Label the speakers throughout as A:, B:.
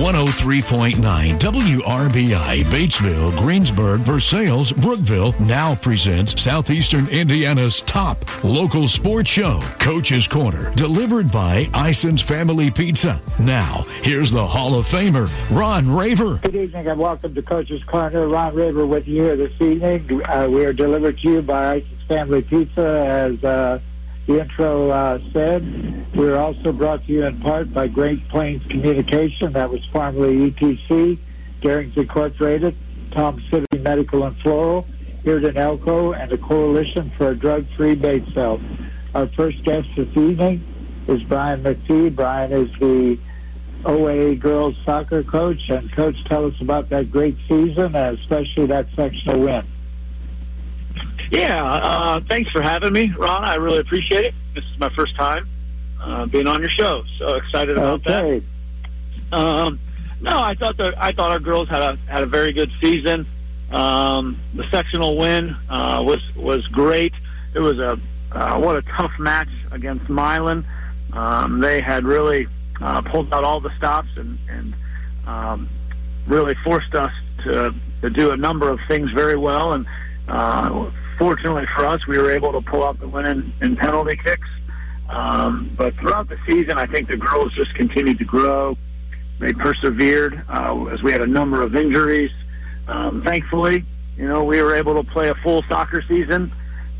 A: 103.9 WRBI, Batesville, Greensburg, Versailles, Brookville now presents Southeastern Indiana's top local sports show, Coach's Corner, delivered by Ison's Family Pizza. Now, here's the Hall of Famer, Ron Raver.
B: Good evening and welcome to Coach's Corner. Ron Raver with you here this evening. Uh, we are delivered to you by Ison's Family Pizza as uh, the intro uh, said. We are also brought to you in part by Great Plains Communication, that was formerly ETC, Garings Incorporated, Tom City Medical and Floral, Irden Elko, and the Coalition for a Drug-Free Batesville. Our first guest this evening is Brian McPhee. Brian is the OA girls soccer coach. And coach, tell us about that great season, and especially that sectional win.
C: Yeah, uh, thanks for having me, Ron. I really appreciate it. This is my first time uh, being on your show, so excited about
B: okay.
C: that. Um, no, I thought that I thought our girls had a had a very good season. Um, the sectional win uh, was was great. It was a uh, what a tough match against Milan. Um, they had really uh, pulled out all the stops and and um, really forced us to to do a number of things very well and. Uh, fortunately for us, we were able to pull out the win in, in penalty kicks. Um, but throughout the season, I think the girls just continued to grow. They persevered uh, as we had a number of injuries. Um, thankfully, you know, we were able to play a full soccer season.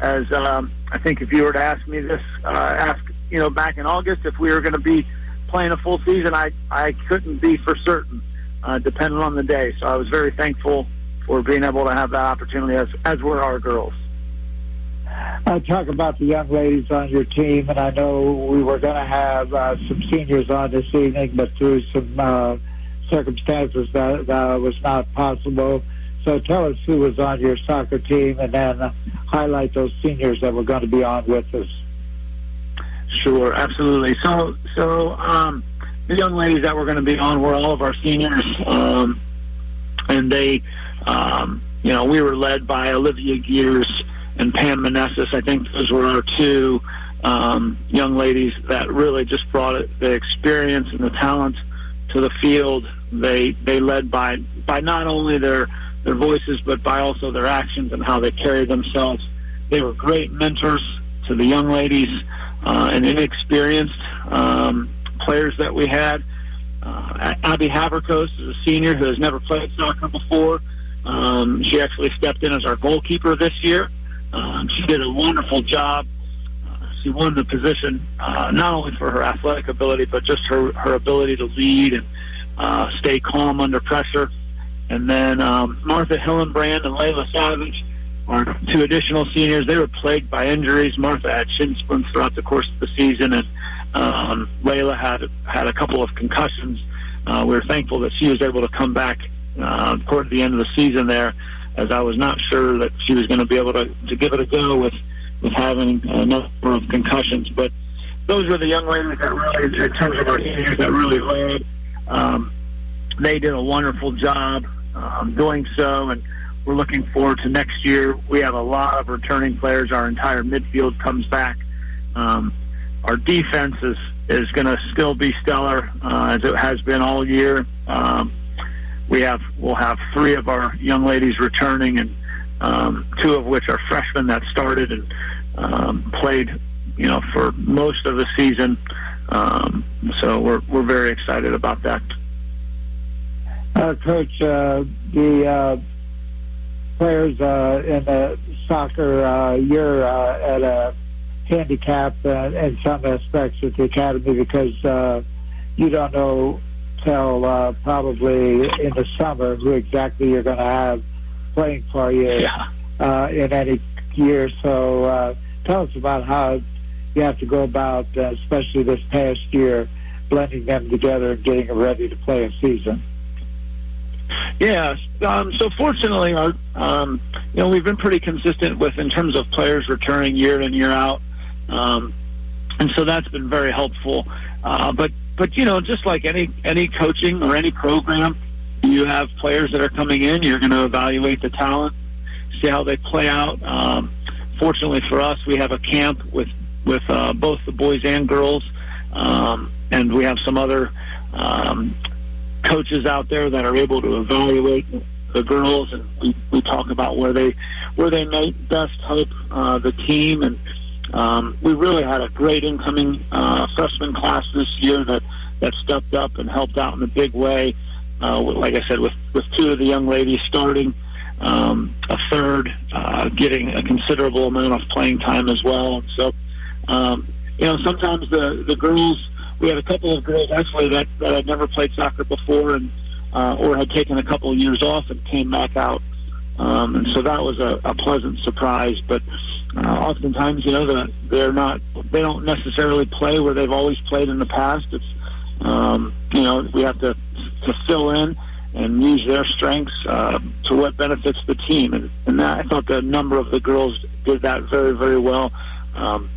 C: As um, I think, if you were to ask me this, uh, ask you know, back in August, if we were going to be playing a full season, I I couldn't be for certain, uh, depending on the day. So I was very thankful for being able to have that opportunity, as as were our girls.
B: I talk about the young ladies on your team, and I know we were going to have uh, some seniors on this evening, but through some uh, circumstances that, that was not possible. So tell us who was on your soccer team, and then uh, highlight those seniors that were going to be on with us.
C: Sure, absolutely. So, so um, the young ladies that were going to be on were all of our seniors, um, and they, um, you know, we were led by Olivia Gears and Pam Manessis. I think those were our two um, young ladies that really just brought it, the experience and the talent to the field. They they led by by not only their their voices but by also their actions and how they carried themselves. They were great mentors to the young ladies uh, and inexperienced um, players that we had. Uh, Abby Haverkos is a senior who has never played soccer before. Um, she actually stepped in as our goalkeeper this year. Um, she did a wonderful job. Uh, she won the position uh, not only for her athletic ability, but just her, her ability to lead and uh, stay calm under pressure. And then um, Martha Hillenbrand and Layla Savage are two additional seniors. They were plagued by injuries. Martha had shin splints throughout the course of the season, and um, Layla had had a couple of concussions. Uh, we were thankful that she was able to come back uh, toward the end of the season there as I was not sure that she was going to be able to, to give it a go with, with having a number of concussions. But those were the young ladies that really, in terms of our seniors, that really led. Um, they did a wonderful job um, doing so, and we're looking forward to next year. We have a lot of returning players. Our entire midfield comes back. Um, our defense is is going to still be stellar uh, as it has been all year. Um, we have we'll have three of our young ladies returning, and um, two of which are freshmen that started and um, played, you know, for most of the season. Um, so we're we're very excited about that.
B: Uh, Coach, uh, the uh, players uh, in the soccer, uh, you're uh, at a handicap in some aspects at the academy because you don't know till uh, probably in the summer who exactly you're going to have playing for you
C: yeah.
B: uh, in any year. So uh, tell us about how you have to go about, uh, especially this past year, blending them together and getting them ready to play a season.
C: Yeah. Um, so fortunately, our um, you know we've been pretty consistent with in terms of players returning year in year out, um, and so that's been very helpful. Uh, but but you know, just like any any coaching or any program, you have players that are coming in. You're going to evaluate the talent, see how they play out. Um, fortunately for us, we have a camp with with uh, both the boys and girls, um, and we have some other um, coaches out there that are able to evaluate the girls, and we, we talk about where they where they may best help uh, the team. And um, we really had a great incoming uh, freshman class this year that that stepped up and helped out in a big way. Uh, like I said, with with two of the young ladies starting, um, a third uh, getting a considerable amount of playing time as well. So, um, you know, sometimes the the girls. We had a couple of girls actually that, that had never played soccer before, and uh, or had taken a couple of years off and came back out. Um, and so that was a, a pleasant surprise. But uh, oftentimes, you know, the, they're not, they don't necessarily play where they've always played in the past. It's, um, you know, we have to to fill in and use their strengths uh, to what benefits the team. And, and that, I thought the number of the girls did that very, very well. Um,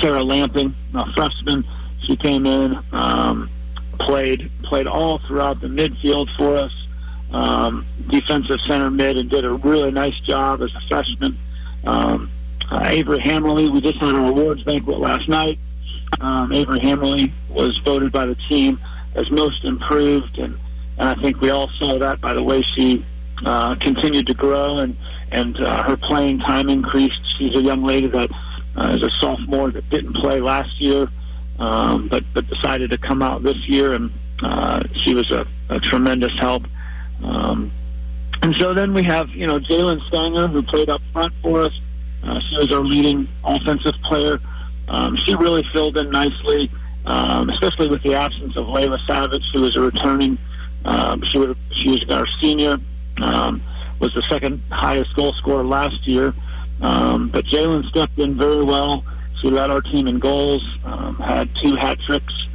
C: Sarah Lamping, a freshman, she came in. Um, played played all throughout the midfield for us, um, defensive center mid, and did a really nice job as a freshman. Um, uh, Avery Hammerly, we just had our awards banquet last night. Um, Avery was voted by the team as most improved, and, and I think we all saw that by the way she uh, continued to grow and and uh, her playing time increased. She's a young lady that uh, is a sophomore that didn't play last year um, but but decided to come out this year, and uh, she was a, a tremendous help. Um, and so then we have you know Jalen Stanger who played up front for us. Uh, she was our leading offensive player. Um, she really filled in nicely, um, especially with the absence of Layla Savage, who was a returning. Um, she she was our senior, um, was the second highest goal scorer last year. Um, but Jalen stepped in very well. She led our team in goals, um, had two hat tricks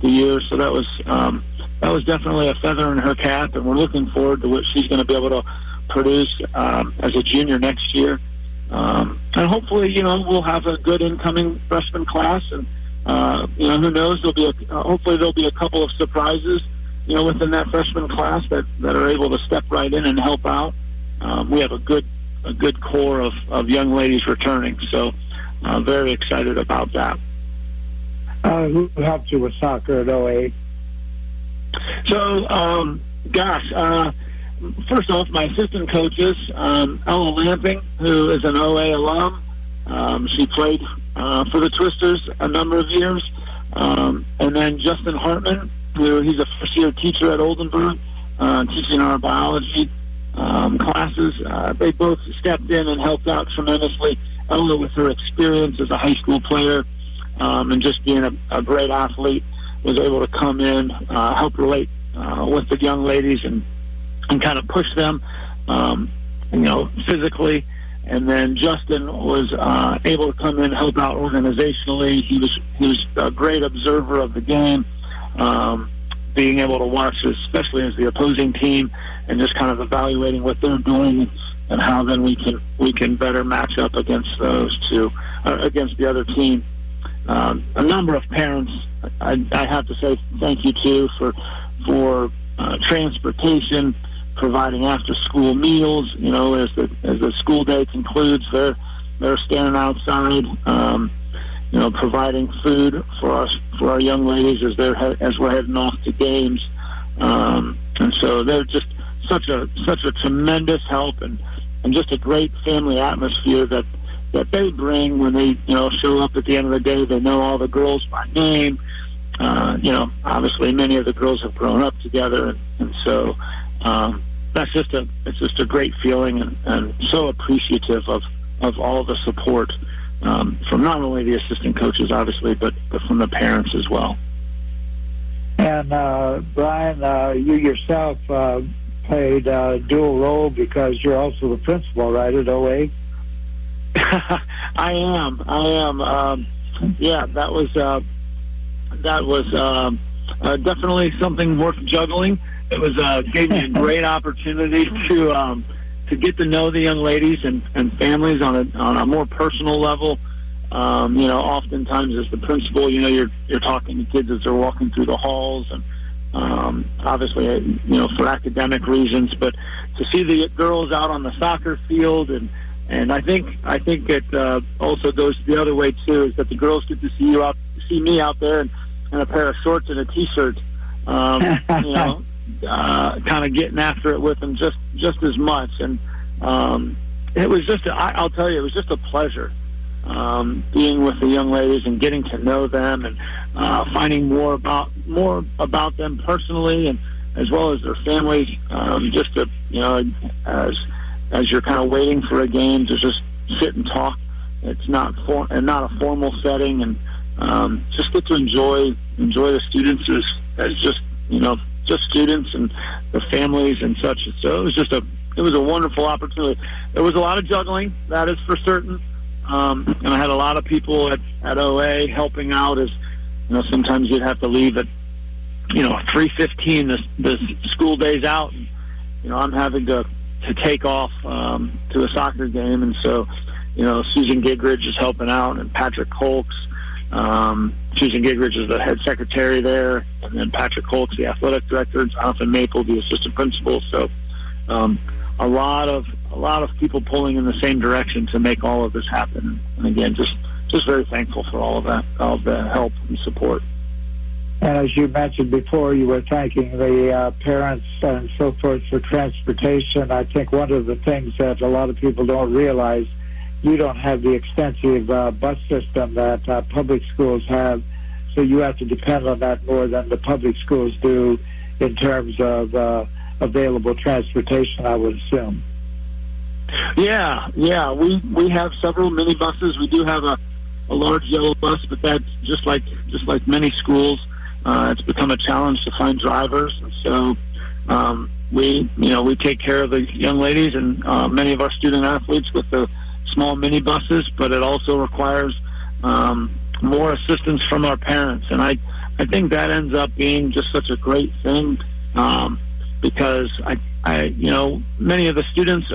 C: the year, so that was um, that was definitely a feather in her cap, and we're looking forward to what she's going to be able to produce um, as a junior next year. Um, and hopefully, you know, we'll have a good incoming freshman class, and uh, you know, who knows? There'll be a, uh, hopefully there'll be a couple of surprises, you know, within that freshman class that that are able to step right in and help out. Um, we have a good a good core of, of young ladies returning, so uh, very excited about that.
B: Uh, who helped you with soccer at OA?
C: So, um, gosh, uh, first off, my assistant coaches, um, Ella Lamping, who is an OA alum. Um, she played uh, for the Twisters a number of years. Um, and then Justin Hartman, who he's a first-year teacher at Oldenburg, uh, teaching our biology um, classes. Uh, they both stepped in and helped out tremendously. Ella, with her experience as a high school player um, and just being a, a great athlete, was able to come in, uh, help relate uh, with the young ladies, and and kind of push them, um, you know, physically. And then Justin was uh, able to come in and help out organizationally. He was he was a great observer of the game, um, being able to watch, especially as the opposing team, and just kind of evaluating what they're doing and how then we can we can better match up against those two uh, against the other team. Um, a number of parents, I, I have to say thank you to for for uh, transportation, providing after school meals. You know, as the as the school day concludes, they're they're standing outside. Um, you know, providing food for us for our young ladies as they're as we're heading off to games. Um, and so they're just such a such a tremendous help and and just a great family atmosphere that that they bring when they you know show up at the end of the day. They know all the girls by name. Uh, you know, obviously many of the girls have grown up together, and, and so um, that's just a it's just a great feeling, and, and so appreciative of of all the support um, from not only the assistant coaches, obviously, but, but from the parents as well.
B: And uh, Brian, uh, you yourself uh, played a dual role because you're also the principal, right, at OA?
C: I am. I am. Um, yeah, that was uh, that was um, uh, definitely something worth juggling. It was uh, gave me a great opportunity to um, to get to know the young ladies and, and families on a on a more personal level. Um, you know, oftentimes as the principal, you know, you're you're talking to kids as they're walking through the halls and um, obviously, uh, you know, for academic reasons, but to see the girls out on the soccer field and and I think I think it uh, also goes the other way too is that the girls get to see you out, see me out there in a pair of shorts and a t-shirt. Um, you know, uh, kind of getting after it with them just just as much. And um, it was just, I, I'll tell you, it was just a pleasure um, being with the young ladies and getting to know them and uh, finding more about more about them personally and as well as their families. Um, just to you know, as as you're kind of waiting for a game to just sit and talk. It's not for and not a formal setting, and um, just get to enjoy enjoy the students as, as just you know just students and the families and such. So it was just a it was a wonderful opportunity. There was a lot of juggling, that is for certain. Um, and I had a lot of people at, at OA helping out as, you know, sometimes you'd have to leave at, you know, 3.15, the, the school day's out. And, you know, I'm having to, to take off um, to a soccer game. And so, you know, Susan Gigridge is helping out and Patrick Colks. Um, Susan Gigridge is the head secretary there. And then Patrick Colks, the athletic director, and Jonathan Maple, the assistant principal. So, um, a lot of a lot of people pulling in the same direction to make all of this happen. And again, just just very thankful for all of that, all of the help and support.
B: And as you mentioned before, you were thanking the uh, parents and so forth for transportation. I think one of the things that a lot of people don't realize, you don't have the extensive uh, bus system that uh, public schools have, so you have to depend on that more than the public schools do in terms of uh, available transportation, I would assume.
C: Yeah, yeah. We we have several minibuses. We do have a, a large yellow bus, but that's just like just like many schools. Uh, it's become a challenge to find drivers, so um, we you know we take care of the young ladies and uh, many of our student athletes with the small minibuses, but it also requires um, more assistance from our parents, and I I think that ends up being just such a great thing. Um, because I, I, you know, many of the students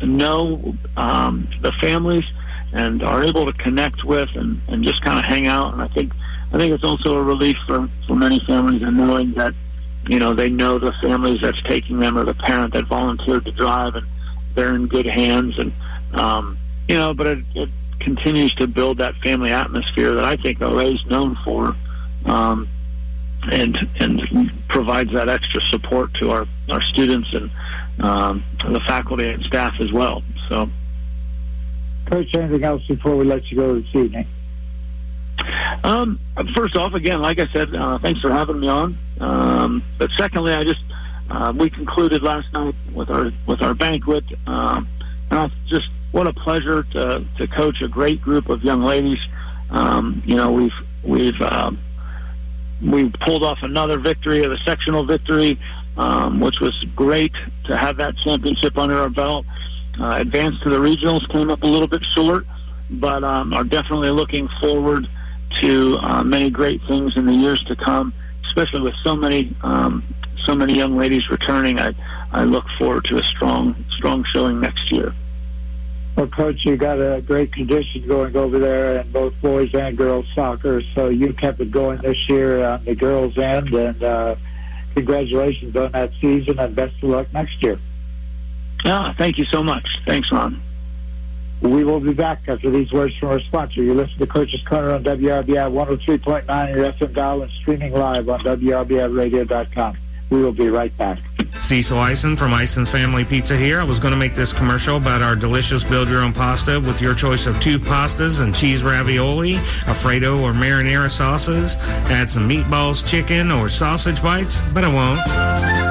C: know um, the families and are able to connect with and, and just kind of hang out. And I think, I think it's also a relief for, for many families in knowing that, you know, they know the families that's taking them or the parent that volunteered to drive and they're in good hands. And, um, you know, but it, it continues to build that family atmosphere that I think OA is known for. Um, and and provides that extra support to our our students and um, the faculty and staff as well. So,
B: Coach, anything else before we let you go this evening?
C: Um, first off, again, like I said, uh, thanks for having me on. Um, but secondly, I just uh, we concluded last night with our with our banquet, um, and I just what a pleasure to to coach a great group of young ladies. Um, you know, we've we've um, we pulled off another victory, a sectional victory, um, which was great to have that championship under our belt. Uh, advanced to the regionals, came up a little bit short, but um, are definitely looking forward to uh, many great things in the years to come, especially with so many um, so many young ladies returning. I I look forward to a strong strong showing next year.
B: Well, Coach, you got a great tradition going over there in both boys and girls soccer. So you kept it going this year on the girls' end, and uh, congratulations on that season, and best of luck next year.
C: Ah, thank you so much. Thanks, Ron.
B: We will be back after these words from our sponsor. You listen to Coach's Corner on WRBI 103.9 your FM dial and streaming live on WRBIRadio.com. We will be right back.
D: Cecil Ison from Ison's Family Pizza here. I was going to make this commercial about our delicious build your own pasta with your choice of two pastas and cheese ravioli, Alfredo or marinara sauces. Add some meatballs, chicken, or sausage bites, but I won't.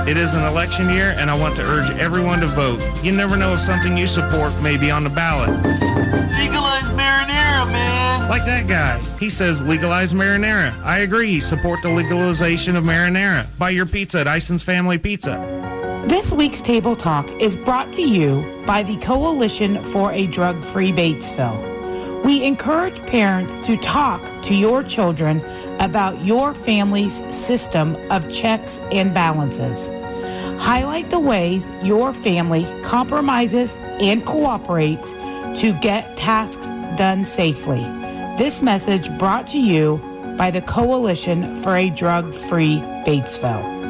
D: It is an election year, and I want to urge everyone to vote. You never know if something you support may be on the ballot.
E: Legalize marinara, man!
D: Like that guy. He says legalize marinara. I agree. Support the legalization of marinara. Buy your pizza at Ison's Family Pizza.
F: This week's Table Talk is brought to you by the Coalition for a Drug Free Batesville. We encourage parents to talk to your children about your family's system of checks and balances. Highlight the ways your family compromises and cooperates to get tasks done safely. This message brought to you by the Coalition for a Drug Free Batesville.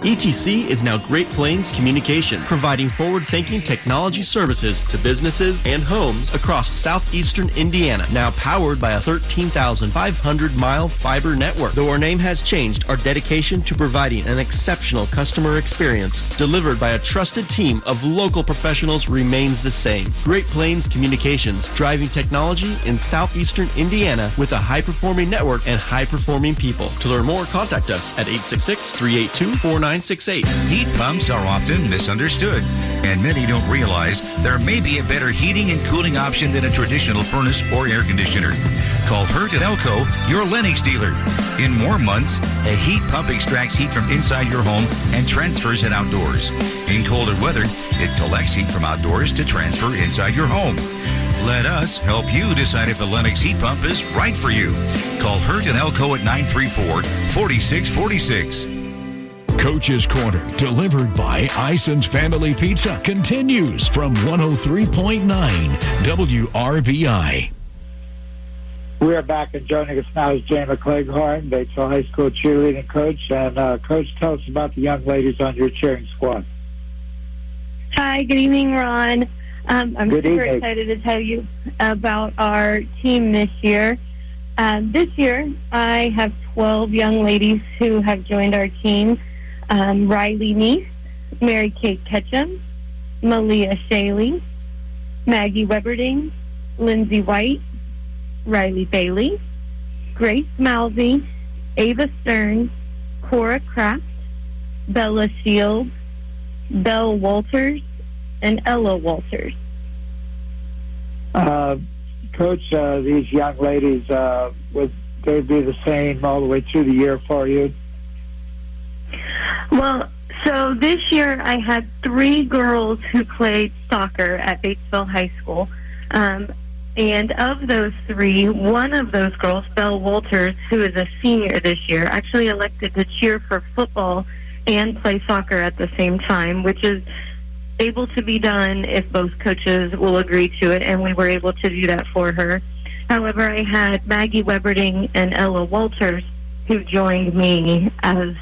G: ETC is now Great Plains Communication, providing forward-thinking technology services to businesses and homes across southeastern Indiana, now powered by a 13,500-mile fiber network. Though our name has changed, our dedication to providing an exceptional customer experience delivered by a trusted team of local professionals remains the same. Great Plains Communications, driving technology in southeastern Indiana with a high-performing network and high-performing people. To learn more, contact us at 866-382-49
H: Heat pumps are often misunderstood, and many don't realize there may be a better heating and cooling option than a traditional furnace or air conditioner. Call Hurt and Elko, your Lennox dealer. In warm months, a heat pump extracts heat from inside your home and transfers it outdoors. In colder weather, it collects heat from outdoors to transfer inside your home. Let us help you decide if a Lennox heat pump is right for you. Call Hurt and Elko at 934 4646.
A: Coach's Corner, delivered by Ison's Family Pizza, continues from 103.9 WRBI.
B: We are back, and joining us now is Jay McCleghorn, Batesville High School cheerleading coach. And uh, coach, tell us about the young ladies on your cheering squad.
I: Hi, good evening, Ron. Um, I'm
B: Good
I: super
B: evening.
I: excited to tell you about our team this year. Um, this year, I have 12 young ladies who have joined our team. Um, Riley Neese, Mary Kate Ketchum, Malia Shaley, Maggie Weberding, Lindsay White, Riley Bailey, Grace Mousy, Ava Stern, Cora Kraft, Bella Shields, Belle Walters, and Ella Walters.
B: Uh, coach, uh, these young ladies, uh, would they be the same all the way through the year for you?
I: Well, so this year I had three girls who played soccer at Batesville High School. Um, and of those three, one of those girls, Belle Walters, who is a senior this year, actually elected to cheer for football and play soccer at the same time, which is able to be done if both coaches will agree to it, and we were able to do that for her. However, I had Maggie Weberding and Ella Walters who joined me as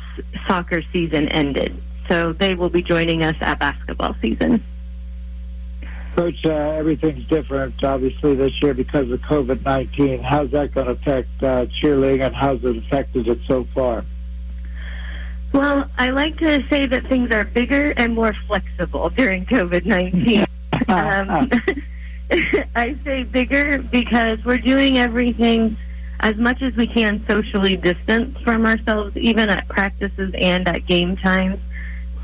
I: soccer season ended. So they will be joining us at basketball season.
B: Coach, uh, everything's different, obviously, this year because of COVID 19. How's that going to affect uh, cheerleading and how's it affected it so far?
I: Well, I like to say that things are bigger and more flexible during COVID 19. um, I say bigger because we're doing everything as much as we can socially distance from ourselves, even at practices and at game times.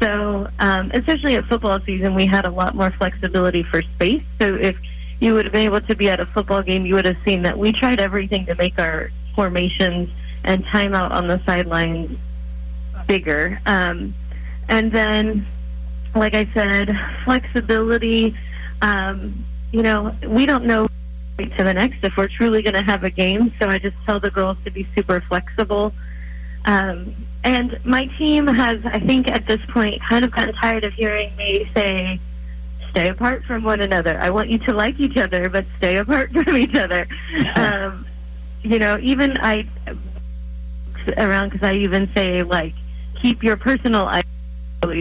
I: So, um, especially at football season, we had a lot more flexibility for space. So, if you would have been able to be at a football game, you would have seen that we tried everything to make our formations and timeout on the sidelines bigger. Um, and then, like I said, flexibility. Um, you know, we don't know to the next if we're truly going to have a game. So I just tell the girls to be super flexible. Um, and my team has, I think, at this point, kind of gotten tired of hearing me say, "Stay apart from one another." I want you to like each other, but stay apart from each other. um, you know, even I around because I even say like, keep your personal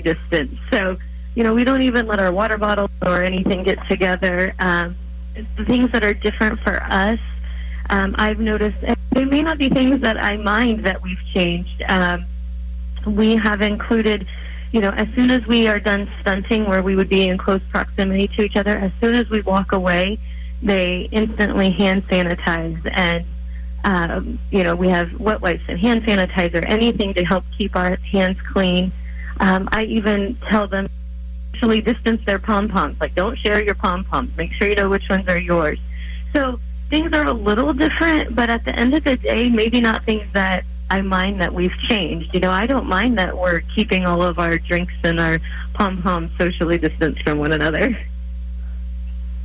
I: distance. So, you know, we don't even let our water bottles or anything get together. Um, things that are different for us, um, I've noticed, they may not be things that I mind that we've changed. Um, we have included, you know, as soon as we are done stunting, where we would be in close proximity to each other, as soon as we walk away, they instantly hand sanitize and um, you know, we have wet wipes and hand sanitizer, anything to help keep our hands clean. Um, I even tell them socially distance their pom poms. Like, don't share your pom poms. Make sure you know which ones are yours. So things are a little different, but at the end of the day, maybe not things that I mind that we've changed. You know, I don't mind that we're keeping all of our drinks and our pom poms socially distanced from one another.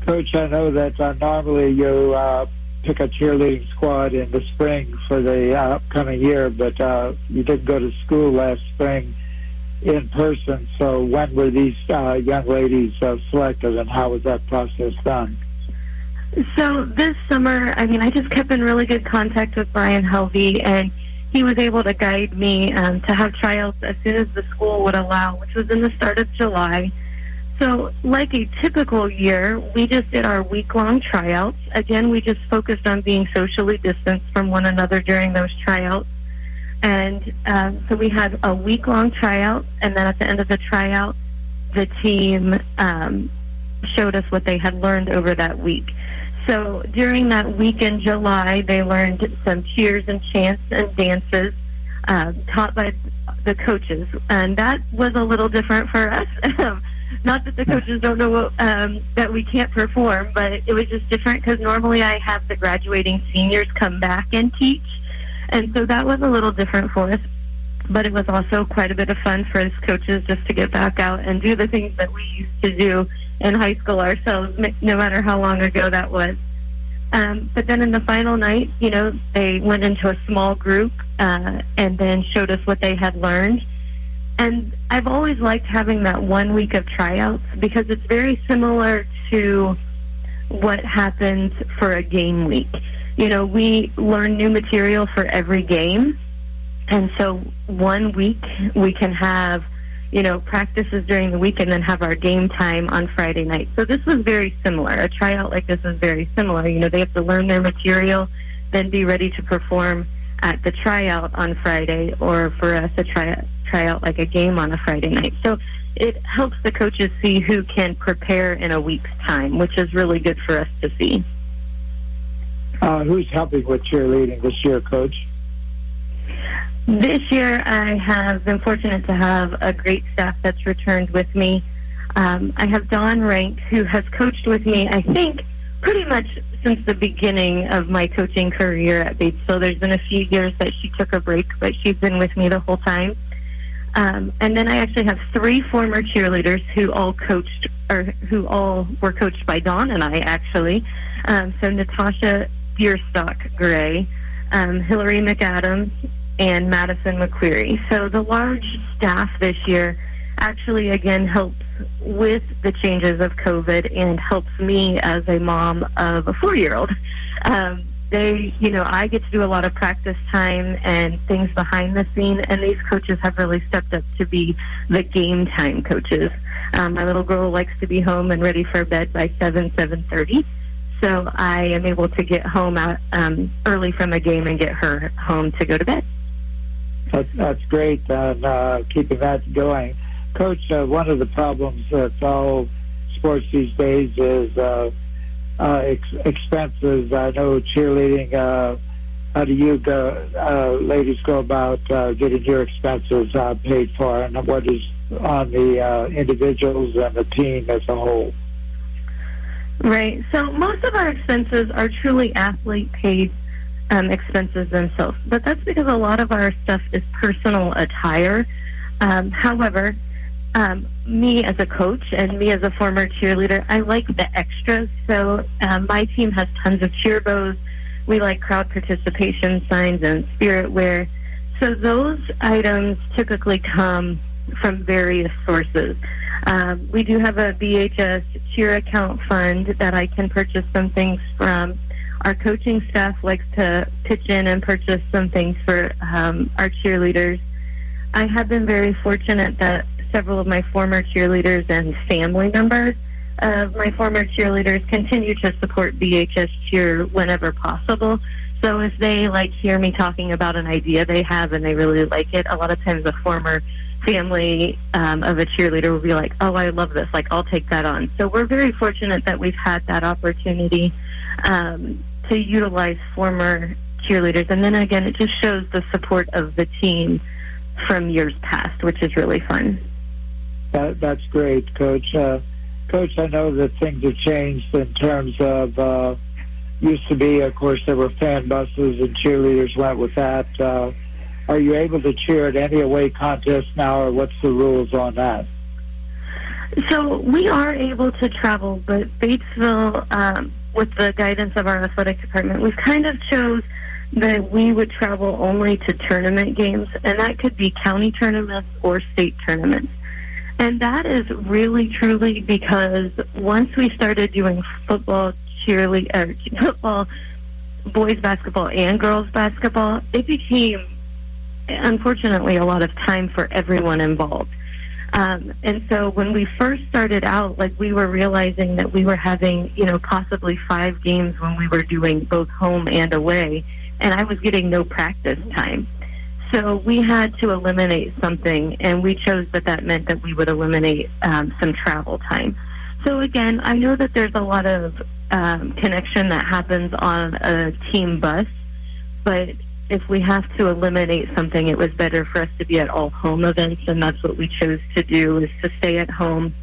B: Coach, I know that uh, normally you uh, pick a cheerleading squad in the spring for the uh, upcoming year, but uh, you didn't go to school last spring in person. So when were these uh, young ladies uh, selected, and how was that process done?
I: So this summer, I mean, I just kept in really good contact with Brian Helvey, and he was able to guide me um, to have tryouts as soon as the school would allow, which was in the start of July. So, like a typical year, we just did our week long tryouts. Again, we just focused on being socially distanced from one another during those tryouts. And um, so we had a week long tryout, and then at the end of the tryout, the team um, showed us what they had learned over that week. So during that week in July, they learned some cheers and chants and dances uh, taught by the coaches, and that was a little different for us. Not that the coaches don't know um, that we can't perform, but it was just different because normally I have the graduating seniors come back and teach, and so that was a little different for us. But it was also quite a bit of fun for us coaches just to get back out and do the things that we used to do in high school ourselves, no matter how long ago that was. Um, but then in the final night, you know, they went into a small group uh, and then showed us what they had learned. And I've always liked having that one week of tryouts because it's very similar to what happens for a game week. You know, we learn new material for every game. And so one week we can have you know, practices during the week and then have our game time on Friday night. So this was very similar. A tryout like this is very similar. You know, they have to learn their material, then be ready to perform at the tryout on Friday, or for us, a tryout, tryout like a game on a Friday night. So it helps the coaches see who can prepare in a week's time, which is really good for us to see.
B: Uh, who's helping with cheerleading this year, Coach?
I: This year, I have been fortunate to have a great staff that's returned with me. Um, I have Dawn Rank, who has coached with me, I think, pretty much since the beginning of my coaching career at Bates. So There's been a few years that she took a break, but she's been with me the whole time. Um, and then I actually have three former cheerleaders who all coached, or who all were coached by Dawn and I, actually. Um, so Natasha Deerstock Gray, um, Hillary McAdams, and Madison McQuarrie. So the large staff this year actually again helps with the changes of COVID and helps me as a mom of a four-year-old. Um, they, you know, I get to do a lot of practice time and things behind the scene, and these coaches have really stepped up to be the game time coaches. Um, my little girl likes to be home and ready for bed by seven, seven thirty. So I am able to get home out um, early from a game and get her home to go to bed.
B: That's, that's great, and uh, keeping that going. Coach, uh, one of the problems that's all sports these days is uh, uh, ex- expenses. I know cheerleading. Uh, how do you go, uh, ladies go about uh, getting your expenses uh, paid for, and what is on the uh, individuals and the team as a whole?
I: Right. So most of our expenses are truly athlete paid um, expenses themselves. But that's because a lot of our stuff is personal attire. Um, however, um, me as a coach and me as a former cheerleader, I like the extras. So um, my team has tons of cheer bows. We like crowd participation signs and spirit wear. So those items typically come from various sources. Um, we do have a BHS cheer account fund that I can purchase some things from. Our coaching staff likes to pitch in and purchase some things for um, our cheerleaders. I have been very fortunate that several of my former cheerleaders and family members of my former cheerleaders continue to support BHS Cheer whenever possible. So if they like hear me talking about an idea they have and they really like it, a lot of times a former family um, of a cheerleader will be like, "Oh, I love this! Like, I'll take that on." So we're very fortunate that we've had that opportunity. Um, to utilize former cheerleaders. And then again, it just shows the support of the team from years past, which is really fun.
B: That, that's great, Coach. Uh, Coach, I know that things have changed in terms of uh, used to be, of course, there were fan buses and cheerleaders went with that. Uh, are you able to cheer at any away contest now, or what's the rules on that?
I: So we are able to travel, but Batesville um, with the guidance of our athletic department, we've kind of chose that we would travel only to tournament games, and that could be county tournaments or state tournaments. And that is really truly because once we started doing football, cheerleading, or football, boys basketball, and girls basketball, it became unfortunately a lot of time for everyone involved. Um, and so when we first started out, like we were realizing that we were having, you know, possibly five games when we were doing both home and away, and I was getting no practice time. So we had to eliminate something, and we chose that that meant that we would eliminate um, some travel time. So again, I know that there's a lot of um, connection that happens on a team bus, but if we have to eliminate something, it was better for us to be at all home events, and that's what we chose to do: is to stay at home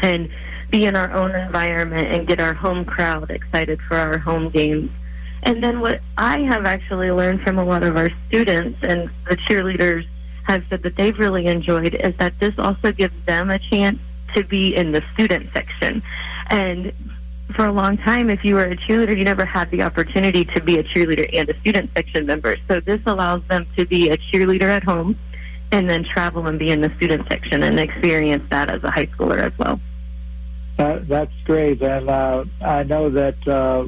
I: and be in our own environment and get our home crowd excited for our home games. And then what I have actually learned from a lot of our students and the cheerleaders have said that they've really enjoyed is that this also gives them a chance to be in the student section. And for a long time, if you were a cheerleader, you never had the opportunity to be a cheerleader and a student section member. So this allows them to be a cheerleader at home and then travel and be in the student section and experience that as a high schooler as well.
B: That, that's great. And uh, I know that uh,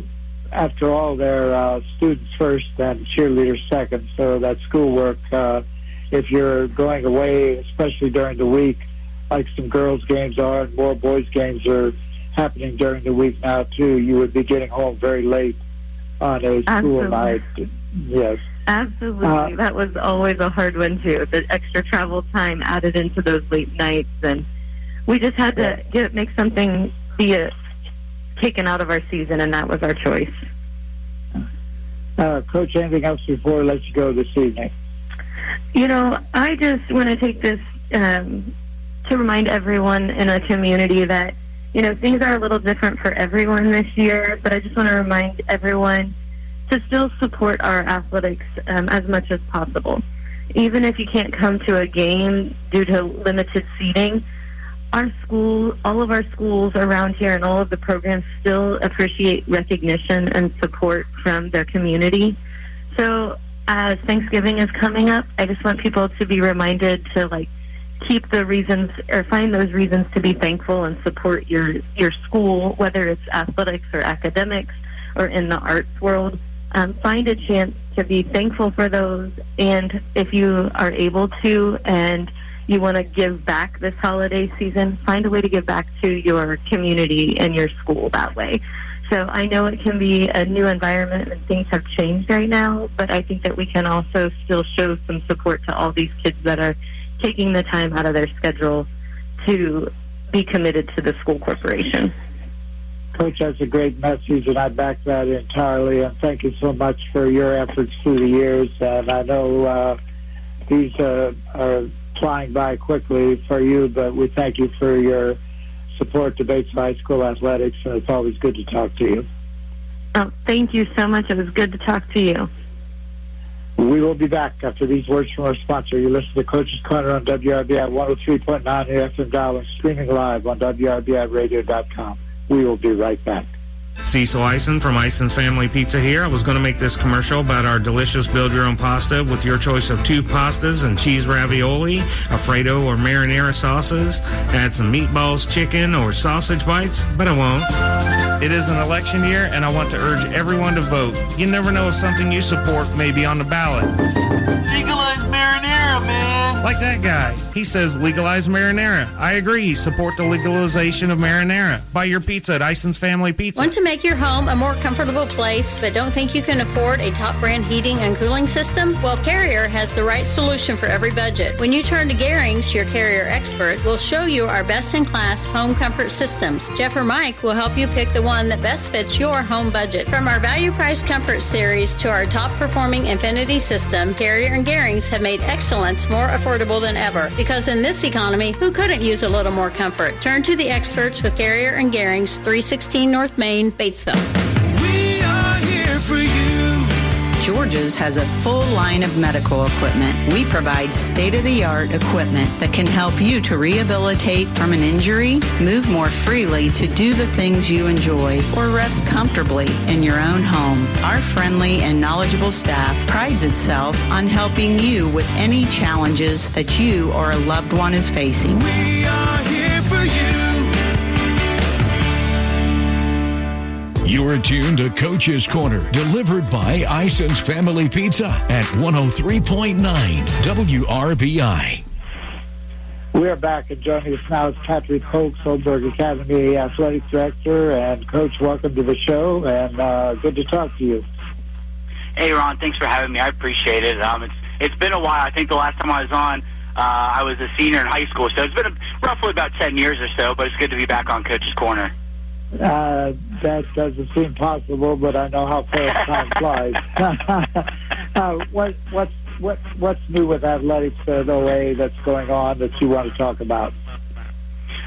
B: after all, they're uh, students first and cheerleaders second. So that schoolwork, uh, if you're going away, especially during the week, like some girls' games are and more boys' games are happening during the week now too. You would be getting home very late on a school night. Yes.
I: Absolutely.
B: Uh,
I: that was always a hard one too. The extra travel time added into those late nights and we just had to get make something be a, taken out of our season and that was our choice.
B: Uh, Coach, anything else before I let you go this evening?
I: You know, I just want to take this um, to remind everyone in a community that you know, things are a little different for everyone this year, but I just want to remind everyone to still support our athletics um, as much as possible. Even if you can't come to a game due to limited seating, our school, all of our schools around here and all of the programs still appreciate recognition and support from their community. So as Thanksgiving is coming up, I just want people to be reminded to like keep the reasons or find those reasons to be thankful and support your your school, whether it's athletics or academics or in the arts world. Um, find a chance to be thankful for those, and if you are able to, and you want to give back this holiday season, find a way to give back to your community and your school that way. So I know it can be a new environment and things have changed right now, but I think that we can also still show some support to all these kids that are taking the time out of their schedule to be committed to the school corporation.
B: Coach, that's a great message, and I back that entirely. And thank you so much for your efforts through the years. And I know uh, these uh, are flying by quickly for you, but we thank you for your support to Bates High School athletics, and it's always good to talk to you.
I: Oh, thank you so much. It was good to talk to you.
B: We will be back after these words from our sponsor. You listen to Coach's Corner on WRBI 103.9 FM dial and streaming live on WRBIRadio.com. We will be right back.
D: Cecil Ison from Ison's Family Pizza here. I was going to make this commercial about our delicious build your own pasta with your choice of two pastas and cheese ravioli, Alfredo or marinara sauces. Add some meatballs, chicken, or sausage bites, but I won't. It is an election year, and I want to urge everyone to vote. You never know if something you support may be on the ballot.
E: Legalize marinara, man.
D: Like that guy. He says legalize marinara. I agree. Support the legalization of marinara. Buy your pizza at Ison's Family Pizza.
J: Want to make your home a more comfortable place but don't think you can afford a top brand heating and cooling system? Well, Carrier has the right solution for every budget. When you turn to Garings, your Carrier expert, will show you our best in class home comfort systems. Jeff or Mike will help you pick the one that best fits your home budget. From our value price comfort series to our top performing Infinity system, Carrier and Garings have made excellence more affordable than ever. Because in this economy, who couldn't use a little more comfort? Turn to the experts with Carrier and Garings, 316 North Main, Batesville.
K: George's has a full line of medical equipment. We provide state of the art equipment that can help you to rehabilitate from an injury, move more freely to do the things you enjoy, or rest comfortably in your own home. Our friendly and knowledgeable staff prides itself on helping you with any challenges that you or a loved one is facing.
E: We are here for you.
A: You are tuned to Coach's Corner, delivered by Ison's Family Pizza at 103.9 WRBI.
B: We are back, and joining us now is Patrick Hoke, Oldenburg Academy Athletic Director. And, Coach, welcome to the show, and uh, good to talk to you.
L: Hey, Ron, thanks for having me. I appreciate it. Um, it's It's been a while. I think the last time I was on, uh, I was a senior in high school, so it's been a, roughly about 10 years or so, but it's good to be back on Coach's Corner.
B: Uh, that doesn't seem possible, but I know how fast time flies. uh, what, what's what what's new with athletics at OA that's going on that you want to talk about?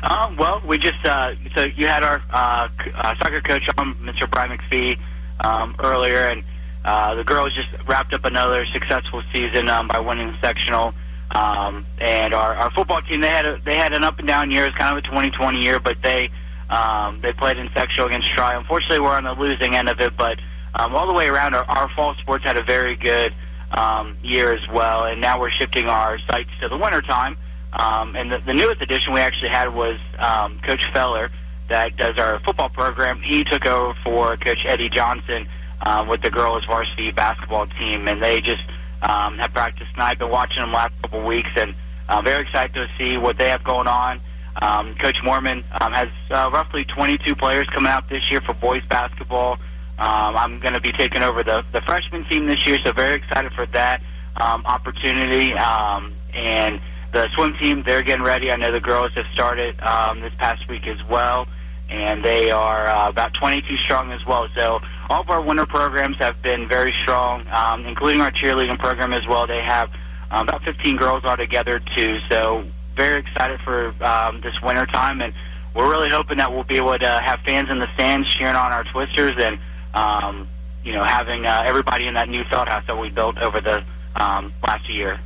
L: Um, well, we just uh, so you had our uh, uh, soccer coach on, Mr. Brian McPhee, um, earlier, and uh, the girls just wrapped up another successful season um, by winning the sectional. Um, and our, our football team, they had a, they had an up and down year. It's kind of a 2020 year, but they um, they played in sectional against Tri. Unfortunately, we're on the losing end of it, but um, all the way around, our, our fall sports had a very good um, year as well. And now we're shifting our sights to the winter time. Um, and the, the newest addition we actually had was um, Coach Feller that does our football program. He took over for Coach Eddie Johnson um, with the girls varsity basketball team, and they just um, have practiced. And I've been watching them last couple weeks, and I'm very excited to see what they have going on. Um, Coach Mormon um, has uh, roughly 22 players coming out this year for boys basketball. Um, I'm going to be taking over the, the freshman team this year, so very excited for that um, opportunity. Um, and the swim team, they're getting ready. I know the girls have started um, this past week as well, and they are uh, about 22 strong as well. So all of our winter programs have been very strong, um, including our cheerleading program as well. They have um, about 15 girls altogether too. So very excited for um, this winter time, and we're really hoping that we'll be able to have fans in the stands cheering on our Twisters and um, you know having uh, everybody in that new felt house that we built over the um, last year.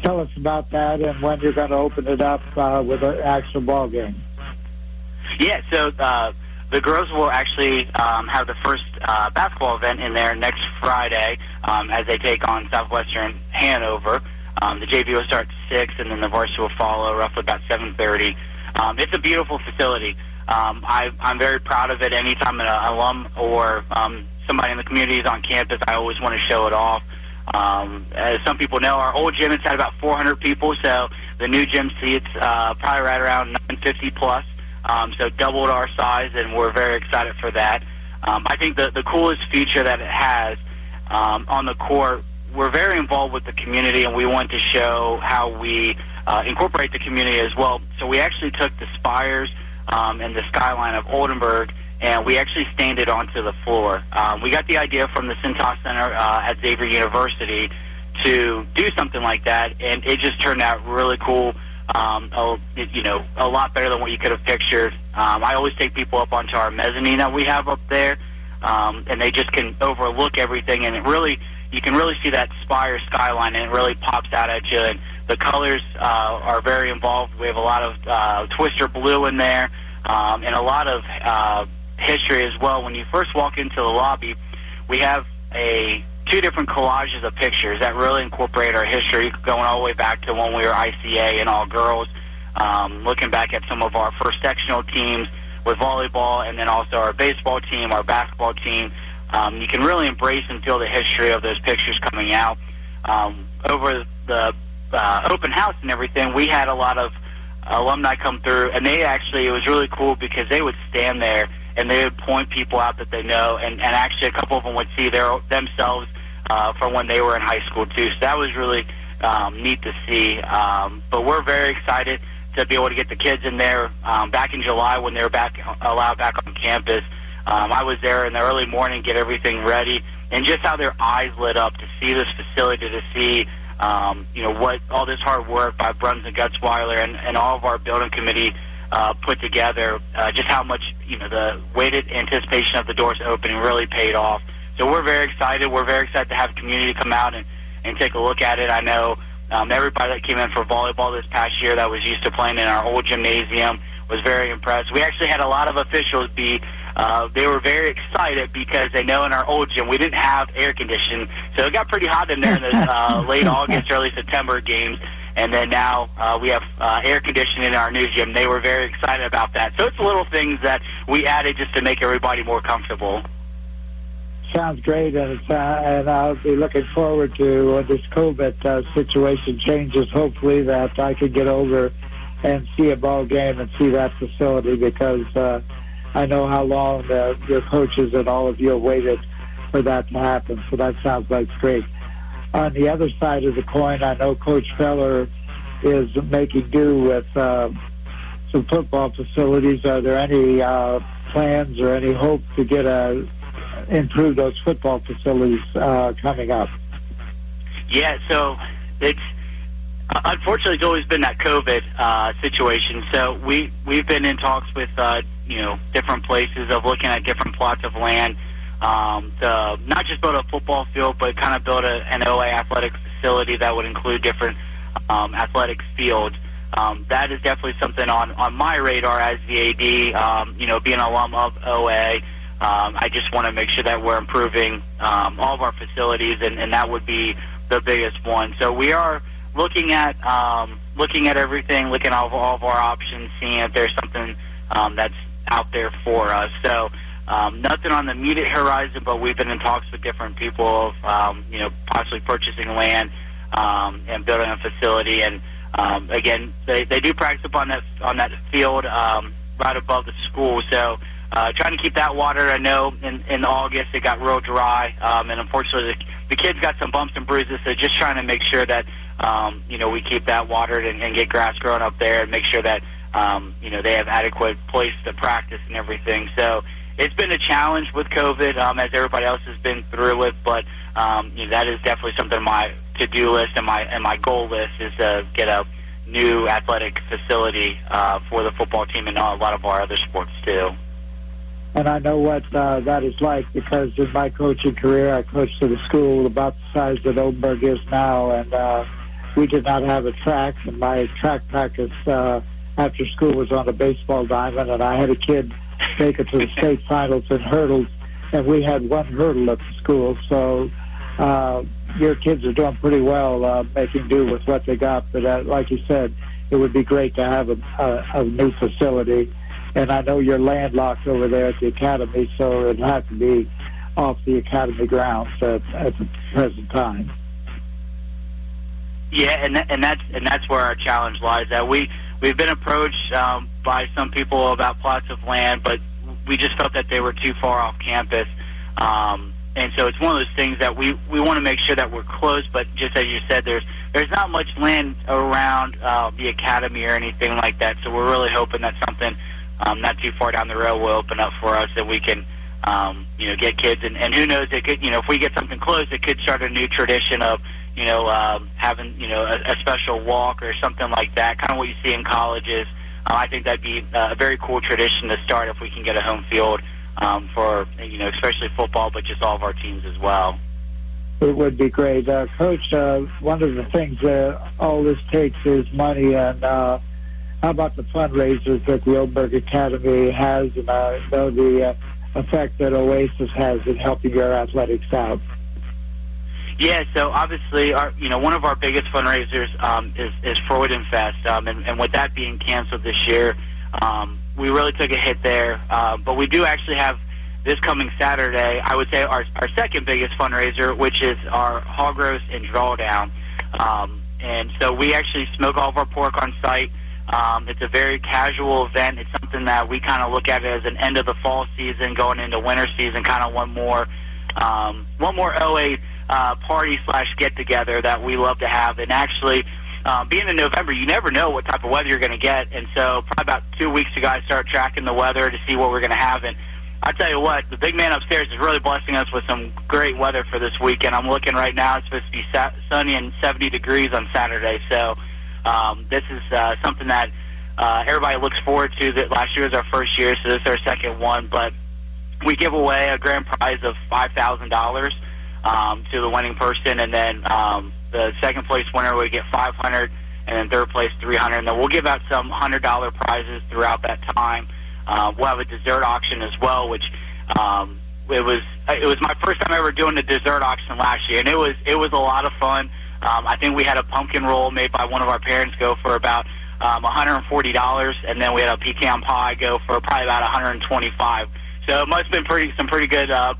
B: Tell us about that and when you're going to open it up uh, with an actual ball game.
L: Yeah, so uh, the girls will actually um, have the first uh, basketball event in there next Friday um, as they take on Southwestern Hanover. Um, the JV will start at 6, and then the varsity will follow roughly about 7.30. Um, it's a beautiful facility. Um, I, I'm very proud of it. Anytime an alum or um, somebody in the community is on campus, I always want to show it off. Um, as some people know, our old gym has had about 400 people, so the new gym seats uh, probably right around 950 plus. Um, so doubled our size, and we're very excited for that. Um, I think the the coolest feature that it has um, on the court, we're very involved with the community, and we want to show how we uh, incorporate the community as well. So we actually took the spires um, and the skyline of Oldenburg and we actually stained it onto the floor. Um, we got the idea from the Cintas Center uh, at Xavier University to do something like that, and it just turned out really cool. Um, oh, it, you know, a lot better than what you could have pictured. Um, I always take people up onto our mezzanine that we have up there, um, and they just can overlook everything, and it really, you can really see that spire skyline, and it really pops out at you. And the colors uh, are very involved. We have a lot of uh, twister blue in there, um, and a lot of uh, history as well. When you first walk into the lobby, we have a two different collages of pictures that really incorporate our history, going all the way back to when we were ICA and all girls. Um, looking back at some of our first sectional teams with volleyball, and then also our baseball team, our basketball team. Um, you can really embrace and feel the history of those pictures coming out. Um, over the uh, open house and everything, we had a lot of alumni come through, and they actually it was really cool because they would stand there and they would point people out that they know, and, and actually a couple of them would see their themselves uh, from when they were in high school too. So that was really um, neat to see. Um, but we're very excited to be able to get the kids in there. Um, back in July when they were back allowed back on campus, um, I was there in the early morning, get everything ready, and just how their eyes lit up to see this facility, to see um, you know what all this hard work by Bruns and Gutzwiller and, and all of our building committee uh, put together, uh, just how much you know the waited anticipation of the doors opening really paid off. So we're very excited. We're very excited to have community come out and, and take a look at it. I know um, everybody that came in for volleyball this past year that was used to playing in our old gymnasium was very impressed. We actually had a lot of officials be uh, they were very excited because they know in our old gym we didn't have air conditioning, so it got pretty hot in there in the uh, late August, early September games And then now uh, we have uh, air conditioning in our new gym. They were very excited about that. So it's little things that we added just to make everybody more comfortable.
B: Sounds great, and it's, uh, and I'll be looking forward to when this COVID uh, situation changes. Hopefully, that I can get over and see a ball game and see that facility because uh, I know how long uh, your coaches and all of you have waited for that to happen. So that sounds like great. On the other side of the coin, I know Coach Feller is making do with uh, some football facilities. Are there any uh, plans or any hope to get a improve those football facilities uh, coming up?
L: Yeah, so it's unfortunately it's always been that COVID uh, situation. So we we've been in talks with uh, you know different places of looking at different plots of land um, to not just build a football field, but kind of build a, an OA athletic facility that would include different um, fields. Um, that is definitely something on, on my radar as the AD. Um, you know, being an alum of OA, um, I just want to make sure that we're improving um, all of our facilities, and, and that would be the biggest one. So we are looking at um, looking at everything, looking at all of, all of our options, seeing if there's something um, that's out there for us. So um, nothing on the immediate horizon, but we've been in talks with different people of um, you know possibly purchasing land um, and building a facility. And um, again, they, they do practice up on that on that field um, right above the school. So uh, trying to keep that water. I know in, in August it got real dry, um, and unfortunately the, the kids got some bumps and bruises. So just trying to make sure that um, you know we keep that watered and, and get grass growing up there, and make sure that um, you know they have adequate place to practice and everything. So it's been a challenge with COVID, um, as everybody else has been through it. But um, you know, that is definitely something on my to-do list and my and my goal list is to get a new athletic facility uh, for the football team and a lot of our other sports too.
B: And I know what uh, that is like because in my coaching career, I coached at a school about the size that Oldenburg is now, and uh, we did not have a track. And my track practice uh, after school was on a baseball diamond, and I had a kid make it to the state finals in hurdles, and we had one hurdle at the school. So uh, your kids are doing pretty well uh, making do with what they got. But uh, like you said, it would be great to have a, a, a new facility. And I know you're landlocked over there at the academy, so it'd have to be off the academy grounds at, at the present time.
L: Yeah, and that, and that's and that's where our challenge lies. That we we've been approached um, by some people about plots of land, but we just felt that they were too far off campus. Um, and so it's one of those things that we, we want to make sure that we're close, but just as you said, there's there's not much land around uh, the academy or anything like that. So we're really hoping that something um, not too far down the road will open up for us that we can um, you know get kids and, and who knows it could you know if we get something close it could start a new tradition of you know um, having you know a, a special walk or something like that, kind of what you see in colleges. Uh, I think that'd be uh, a very cool tradition to start if we can get a home field um, for you know especially football, but just all of our teams as well.
B: It would be great, uh, Coach. Uh, one of the things that all this takes is money, and uh, how about the fundraisers that the Oldenburg Academy has, and I know the uh, effect that Oasis has in helping your athletics out.
L: Yeah, so obviously, our you know one of our biggest fundraisers um, is is Freudenfest, um, and, and with that being canceled this year, um, we really took a hit there. Uh, but we do actually have this coming Saturday. I would say our our second biggest fundraiser, which is our hog roast and drawdown, um, and so we actually smoke all of our pork on site. Um, it's a very casual event. It's something that we kind of look at it as an end of the fall season, going into winter season, kind of one more um, one more OA uh, party slash get together that we love to have. And actually, um, being in November, you never know what type of weather you're going to get. And so, probably about two weeks ago, I started tracking the weather to see what we're going to have. And I tell you what, the big man upstairs is really blessing us with some great weather for this weekend. I'm looking right now; it's supposed to be sa- sunny and 70 degrees on Saturday. So, um, this is uh, something that uh, everybody looks forward to. That last year was our first year, so this is our second one. But we give away a grand prize of five thousand dollars um, to the winning person, and then um, the second place winner would get 500, and then third place 300. And then we'll give out some hundred dollar prizes throughout that time. Uh, we'll have a dessert auction as well, which um, it was it was my first time ever doing the dessert auction last year, and it was it was a lot of fun. Um, I think we had a pumpkin roll made by one of our parents go for about um, $140, and then we had a pecan pie go for probably about 125. So it must have been pretty some pretty good uh,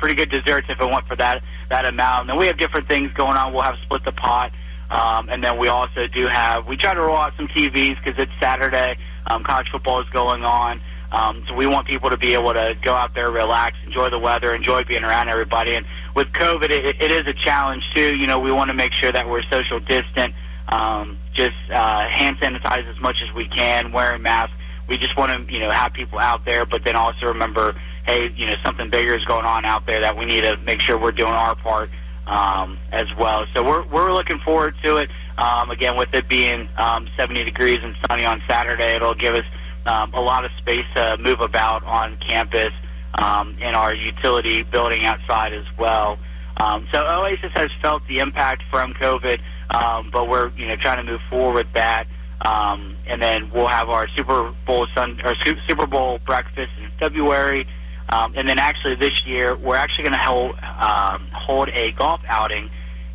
L: pretty good desserts if it went for that that amount. And then we have different things going on. We'll have split the pot, um, and then we also do have we try to roll out some TVs because it's Saturday. Um, college football is going on. Um, so we want people to be able to go out there, relax, enjoy the weather, enjoy being around everybody. And with COVID, it, it is a challenge too. You know, we want to make sure that we're social distant, um, just uh, hand sanitize as much as we can, wearing masks. We just want to, you know, have people out there, but then also remember, hey, you know, something bigger is going on out there that we need to make sure we're doing our part um, as well. So we're we're looking forward to it. Um, again, with it being um, 70 degrees and sunny on Saturday, it'll give us um, a lot of space to move about on campus um, in our utility building outside as well. Um, so Oasis has felt the impact from COVID, um, but we're you know trying to move forward with that. Um, and then we'll have our Super Bowl Sun or Super Bowl breakfast in February. Um, and then actually this year we're actually going to hold um, hold a golf outing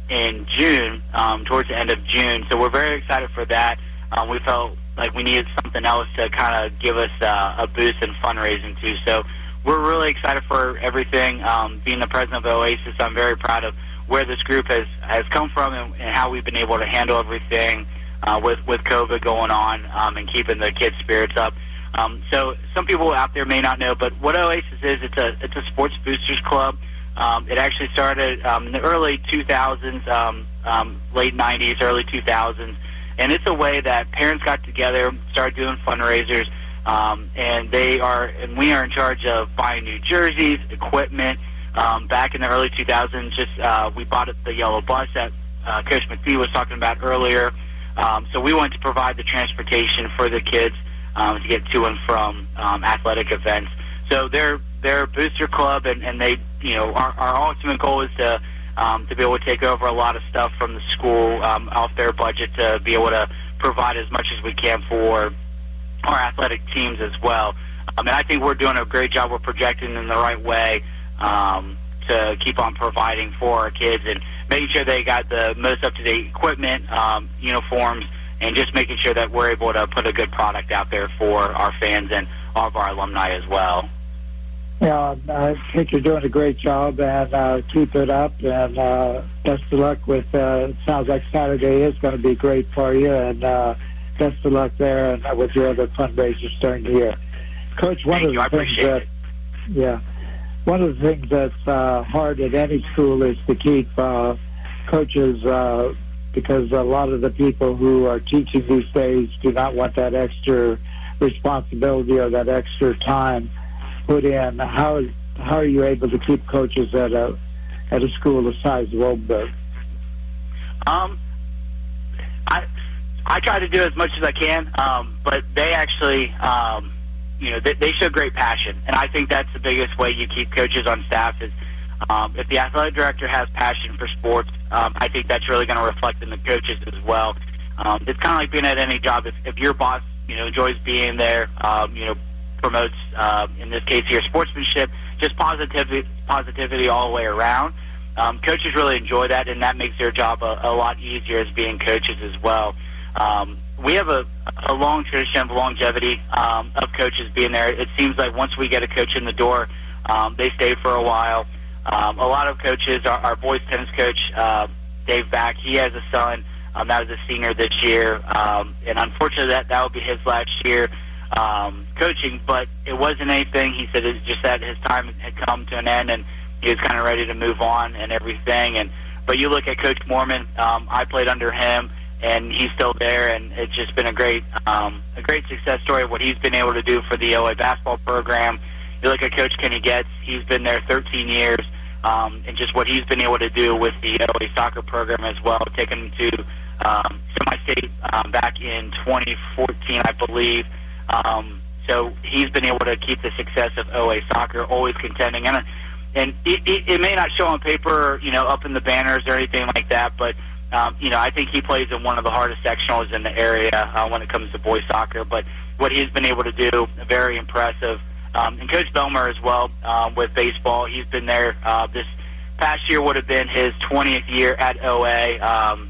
L: in June, um, towards the end of June. So we're very excited for that. Um, we felt like we needed something else to kind of give us uh, a boost in fundraising too. So we're really excited for everything. Um, being the president of Oasis, I'm very proud of where this group has has come from and, and how we've been able to handle everything uh, with with COVID going on um, and keeping the kids' spirits up. Um, so some people out there may not know, but what Oasis is, it's a it's a sports boosters club. Um, it actually started um, in the early 2000s, um, um, late 90s, early 2000s and it's a way that parents got together, started doing fundraisers, um, and they are and we are in charge of buying new jerseys, equipment. Um, back in the early 2000s, just uh, we bought the yellow bus that uh, Coach McPhee was talking about earlier. Um, so we wanted to provide the transportation for the kids um, to get to and from um, athletic events. So they're they're a booster club, and, and they you know our, our ultimate goal is to um, to be able to take over a lot of stuff from the school um, off their budget to be able to provide as much as we can for our athletic teams as well. I mean, I think we're doing a great job. We're projecting in the right way um, to keep on providing for our kids and making sure they got the most up-to-date equipment, um, uniforms, and just making sure that we're able to put a good product out there for our fans and all of our alumni as well.
B: Yeah, I think you're doing a great job, and uh, keep it up. And uh, best of luck with. Uh, it sounds like Saturday is going to be great for you, and uh, best of luck there and uh, with your other fundraisers during the year. Coach, one
L: Thank
B: of the
L: you.
B: things that, yeah, one of the things that's uh, hard at any school is to keep uh, coaches uh, because a lot of the people who are teaching these days do not want that extra responsibility or that extra time put in. How how are you able to keep coaches at a at a school the size of Oldenburg?
L: Um, I I try to do as much as I can, um, but they actually, um, you know, they, they show great passion, and I think that's the biggest way you keep coaches on staff is um, if the athletic director has passion for sports. Um, I think that's really going to reflect in the coaches as well. Um, it's kind of like being at any job. If, if your boss, you know, enjoys being there, um, you know, promotes, uh, in this case here, sportsmanship, just positivity, positivity all the way around. Um, coaches really enjoy that, and that makes their job a, a lot easier as being coaches as well. Um, we have a, a long tradition of longevity um, of coaches being there. It seems like once we get a coach in the door, um, they stay for a while. Um, a lot of coaches, our, our boys tennis coach, uh, Dave Back, he has a son um, that was a senior this year, um, and unfortunately that that will be his last year um, coaching. But it wasn't anything. He said it's just that his time had come to an end, and he was kind of ready to move on and everything. And but you look at Coach Mormon. Um, I played under him, and he's still there, and it's just been a great um, a great success story of what he's been able to do for the OA basketball program. You look at Coach Kenny Getz. He's been there 13 years. Um, and just what he's been able to do with the OA soccer program as well, taking them to um, semi-state um, back in 2014, I believe. Um, so he's been able to keep the success of OA soccer, always contending. And and it, it, it may not show on paper, you know, up in the banners or anything like that, but um, you know, I think he plays in one of the hardest sectionals in the area uh, when it comes to boys soccer. But what he's been able to do, very impressive. Um, and Coach Belmer as well um, with baseball. He's been there uh, this past year would have been his 20th year at OA, um,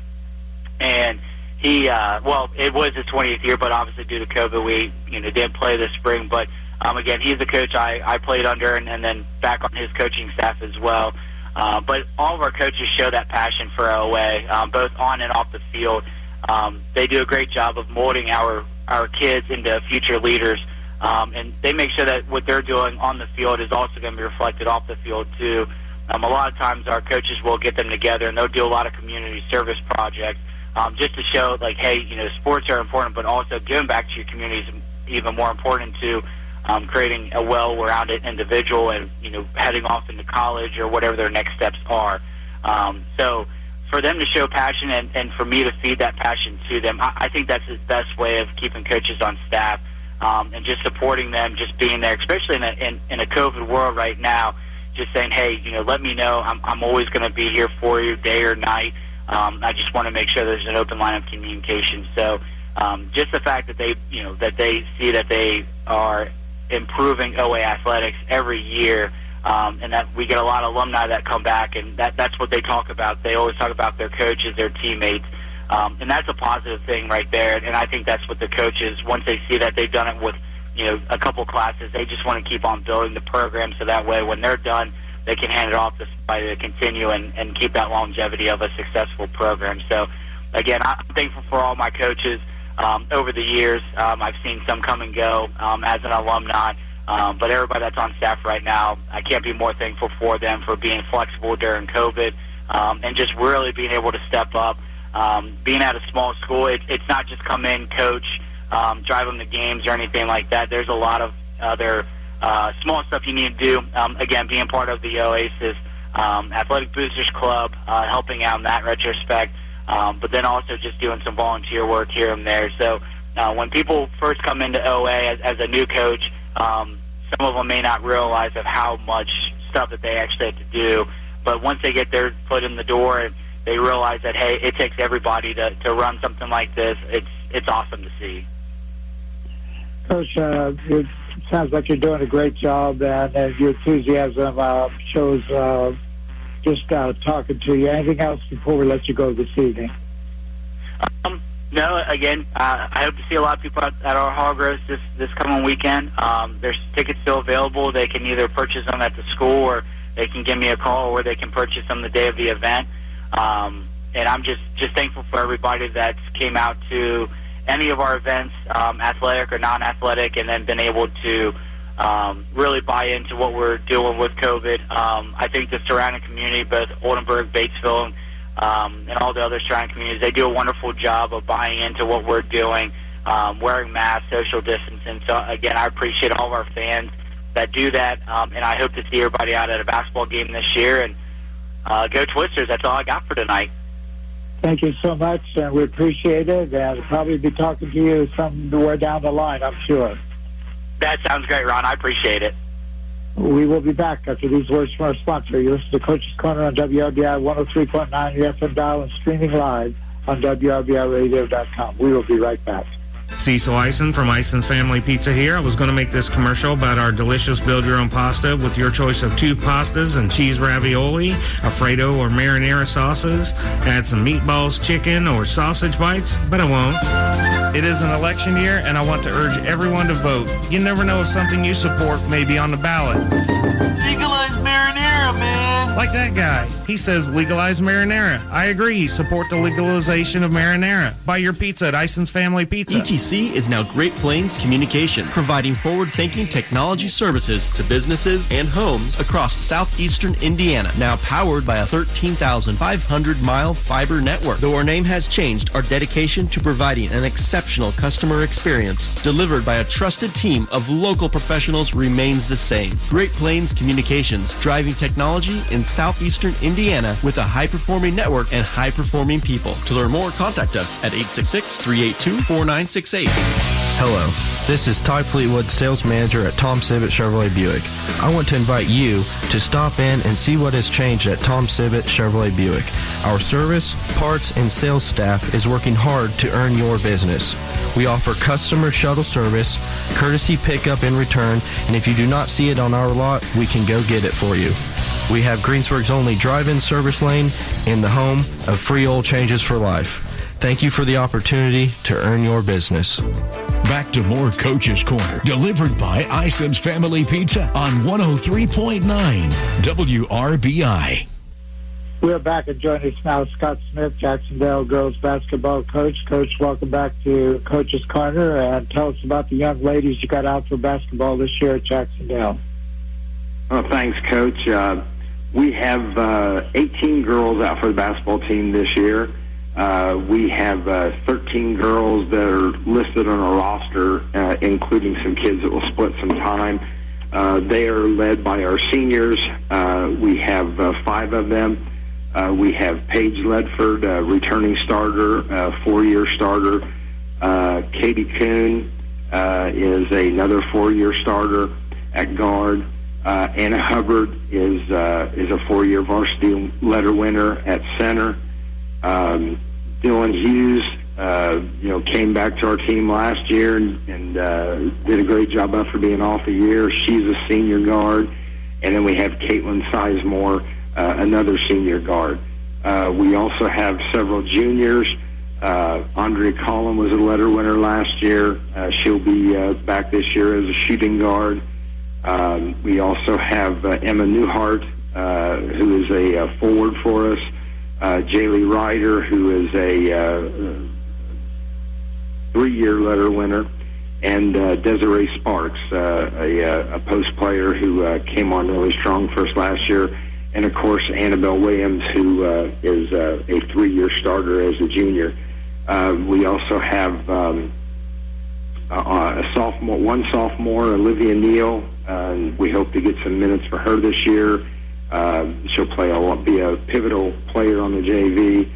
L: and he uh, well, it was his 20th year, but obviously due to COVID, we you know didn't play this spring. But um, again, he's the coach I, I played under, and, and then back on his coaching staff as well. Uh, but all of our coaches show that passion for OA, um, both on and off the field. Um, they do a great job of molding our our kids into future leaders, um, and they make sure that what they're doing on the field is also going to be reflected off the field too. Um, a lot of times, our coaches will get them together, and they'll do a lot of community service projects um, just to show, like, hey, you know, sports are important, but also giving back to your community is even more important to um, creating a well-rounded individual and you know heading off into college or whatever their next steps are. Um, so for them to show passion and, and for me to feed that passion to them, I, I think that's the best way of keeping coaches on staff um, and just supporting them, just being there, especially in a, in, in a COVID world right now. Just saying, hey, you know, let me know. I'm, I'm always going to be here for you, day or night. Um, I just want to make sure there's an open line of communication. So um, just the fact that they, you know, that they see that they are improving OA athletics every year, um, and that we get a lot of alumni that come back, and that that's what they talk about. They always talk about their coaches, their teammates, um, and that's a positive thing right there. And I think that's what the coaches, once they see that they've done it with, you know, a couple classes, they just want to keep on building the program so that way when they're done, they can hand it off to somebody to continue and, and keep that longevity of a successful program. So, again, I'm thankful for all my coaches um, over the years. Um, I've seen some come and go um, as an alumni, um, but everybody that's on staff right now, I can't be more thankful for them for being flexible during COVID um, and just really being able to step up. Um, being at a small school, it, it's not just come in, coach, um, drive them to games or anything like that. There's a lot of other uh, small stuff you need to do. Um, again, being part of the Oasis um, Athletic Boosters Club, uh, helping out in that retrospect um, but then also just doing some volunteer work here and there. So uh, when people first come into OA as, as a new coach, um, some of them may not realize of how much stuff that they actually have to do. But once they get their foot in the door and they realize that hey, it takes everybody to, to run something like this, it's it's awesome to see.
B: Coach, uh, it sounds like you're doing a great job, and, and your enthusiasm uh, shows uh, just uh, talking to you. Anything else before we let you go this evening?
L: Um, no, again, uh, I hope to see a lot of people at, at our hog roast this, this coming weekend. Um, there's tickets still available. They can either purchase them at the school or they can give me a call or they can purchase them the day of the event. Um, and I'm just, just thankful for everybody that came out to any of our events, um, athletic or non-athletic, and then been able to um, really buy into what we're doing with COVID. Um, I think the surrounding community, both Oldenburg, Batesville, um, and all the other surrounding communities, they do a wonderful job of buying into what we're doing, um, wearing masks, social distancing. So again, I appreciate all of our fans that do that, um, and I hope to see everybody out at a basketball game this year. And uh, go Twisters! That's all I got for tonight.
B: Thank you so much, and we appreciate it. And probably be talking to you somewhere down the line, I'm sure.
L: That sounds great, Ron. I appreciate it.
B: We will be back after these words from our sponsor. You listen to Coach's Corner on WRBI 103.9 FM dial and streaming live on WRBIRadio.com. We will be right back.
D: Cecil Ison from Ison's Family Pizza here. I was going to make this commercial about our delicious build-your-own pasta with your choice of two pastas and cheese ravioli, Alfredo or marinara sauces. Add some meatballs, chicken, or sausage bites, but I won't. It is an election year, and I want to urge everyone to vote. You never know if something you support may be on the ballot.
E: Legalize marinara, man.
D: Like that guy. He says legalize marinara. I agree. Support the legalization of marinara. Buy your pizza at Ison's Family Pizza.
G: ETC is now Great Plains Communication, providing forward-thinking technology services to businesses and homes across southeastern Indiana. Now powered by a 13,500-mile fiber network. Though our name has changed, our dedication to providing an exceptional customer experience delivered by a trusted team of local professionals remains the same. Great Plains Communications, driving technology in southeastern Indiana with a high-performing network and high-performing people. To learn more, contact us at 866-382-4968.
M: Hello, this is Ty Fleetwood, sales manager at Tom Sibbett Chevrolet Buick. I want to invite you to stop in and see what has changed at Tom Sibbett Chevrolet Buick. Our service, parts, and sales staff is working hard to earn your business. We offer customer shuttle service, courtesy pickup and return, and if you do not see it on our lot, we can go get it for you. We have Greensburg's only drive-in service lane and the home of free oil changes for life. Thank you for the opportunity to earn your business.
A: Back to more Coach's Corner, delivered by Ison's Family Pizza on 103.9 WRBI.
B: We're back and joining us now, Scott Smith, Jacksonville girls basketball coach. Coach, welcome back to Coach's Corner, and tell us about the young ladies you got out for basketball this year at Jacksonville.
N: Well, thanks, Coach. Uh, we have uh, 18 girls out for the basketball team this year. Uh, we have uh, 13 girls that are listed on our roster, uh, including some kids that will split some time. Uh, they are led by our seniors. Uh, we have uh, five of them. Uh, we have Paige Ledford, uh, returning starter, uh, four-year starter. Uh, Katie Kuhn uh, is another four-year starter at guard. Uh, Anna Hubbard is uh, is a four-year varsity letter winner at center. Um, Dylan Hughes, uh, you know, came back to our team last year and, and uh, did a great job after being off a year. She's a senior guard. And then we have Caitlin Sizemore, uh, another senior guard. Uh, we also have several juniors. Uh, Andrea Collin was a letter winner last year. Uh, she'll be uh, back this year as a shooting guard. Um, we also have uh, Emma Newhart, uh, who is a, uh forward for us. Uh, Jaylee Ryder, who is a uh, three-year letter winner, and uh, Desiree Sparks, uh, a, uh, a post player who uh, came on really strong first last year, and of course Annabelle Williams, who uh, is uh, a three-year starter as a junior. Uh, we also have um, a sophomore, one sophomore, Olivia Neal. Uh, we hope to get some minutes for her this year. Uh, she'll play a be a pivotal player on the JV.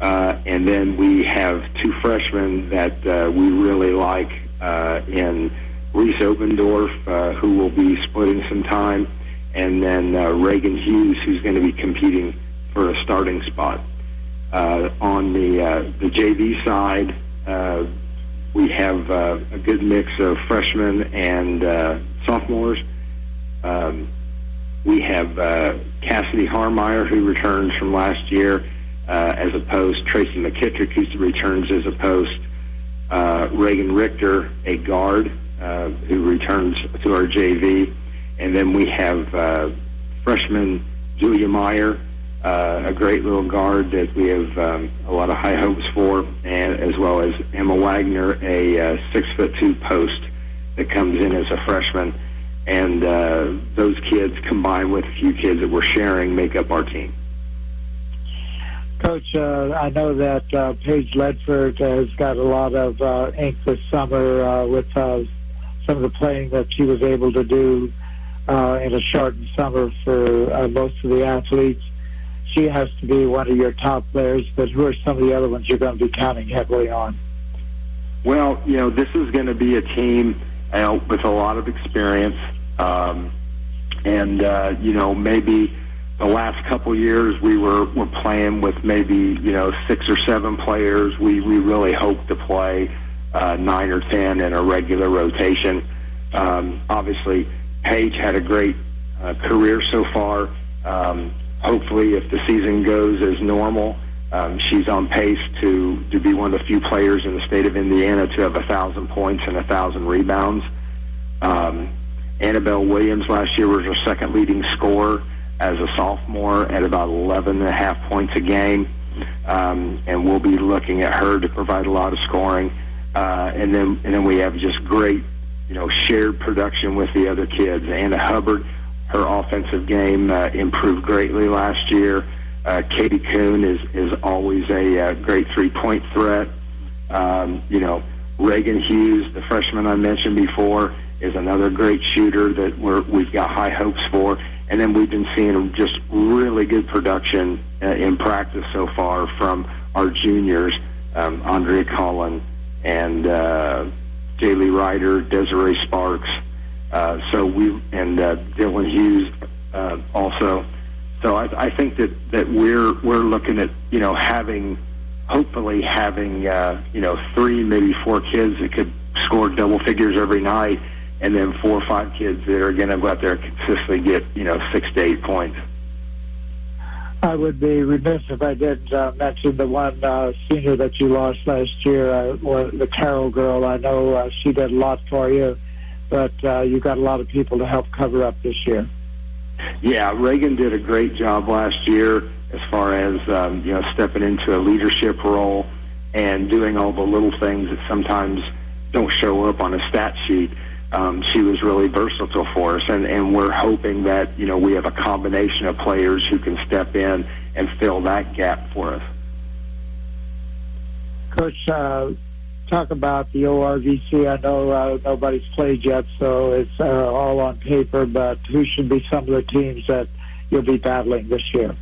N: Uh, and then we have two freshmen that uh, we really like uh, in Reese Obendorf, uh, who will be splitting some time, and then uh, Reagan Hughes, who's going to be competing for a starting spot. Uh, on the uh, the JV side, uh, we have uh, a good mix of freshmen and uh, sophomores. Um, we have uh, Cassidy Harmeyer, who returns from last year uh, as a post. Tracy McKittrick, who returns as a post. Uh, Reagan Richter, a guard, uh, who returns to our JV. And then we have uh, freshman Julia Meyer, uh, a great little guard that we have um, a lot of high hopes for, and as well as Emma Wagner, a uh, six foot two post that comes in as a freshman. And uh, those kids combined with a few kids that we're sharing make up our team.
B: Coach, uh, I know that uh, Paige Ledford has got a lot of uh, ink this summer uh, with uh, some of the playing that she was able to do uh, in a shortened summer for uh, most of the athletes. She has to be one of your top players, but who are some of the other ones you're going to be counting heavily on?
N: Well, you know, this is going to be a team uh, with a lot of experience. Um, and, uh, you know, maybe the last couple years we were, were playing with maybe, you know, six or seven players. We, we really hope to play uh, nine or ten in a regular rotation. Um, obviously, Paige had a great uh, career so far. Um, hopefully, if the season goes as normal, um, she's on pace to, to be one of the few players in the state of Indiana to have a thousand points and a thousand rebounds. Um, Annabelle Williams last year was her second leading scorer as a sophomore at about 11 and a half points a game. Um, and we'll be looking at her to provide a lot of scoring. Uh, and then and then we have just great, you know, shared production with the other kids. Anna Hubbard, her offensive game uh, improved greatly last year. Uh, Katie Kuhn is is always a uh, great three point threat. Um, you know, Reagan Hughes, the freshman I mentioned before, is another great shooter that we're, we've got high hopes for. And then we've been seeing just really good production uh, in practice so far from our juniors, um, Andrea Collin and uh, Jaylee Ryder, Desiree Sparks. Uh, so we and uh, Dylan Hughes uh, also. So I, I think that that we're we're looking at you know having hopefully having uh, you know three maybe four kids that could score double figures every night, and then four or five kids that are going to go out there and consistently get you know six to eight points.
B: I would be remiss if I didn't uh, mention the one uh, senior that you lost last year, uh, the Carroll girl. I know uh, she did a lot for you, but uh, you got a lot of people to help cover up this year.
N: Yeah, Reagan did a great job last year as far as um, you know stepping into a leadership role and doing all the little things that sometimes don't show up on a stat sheet. Um, she was really versatile for us, and, and we're hoping that you know we have a combination of players who can step in and fill that gap for us.
B: Coach, uh, talk about the ORVC. I know uh, nobody's played yet, so it's uh, all on paper. But who should be some of the teams that you'll be battling this year?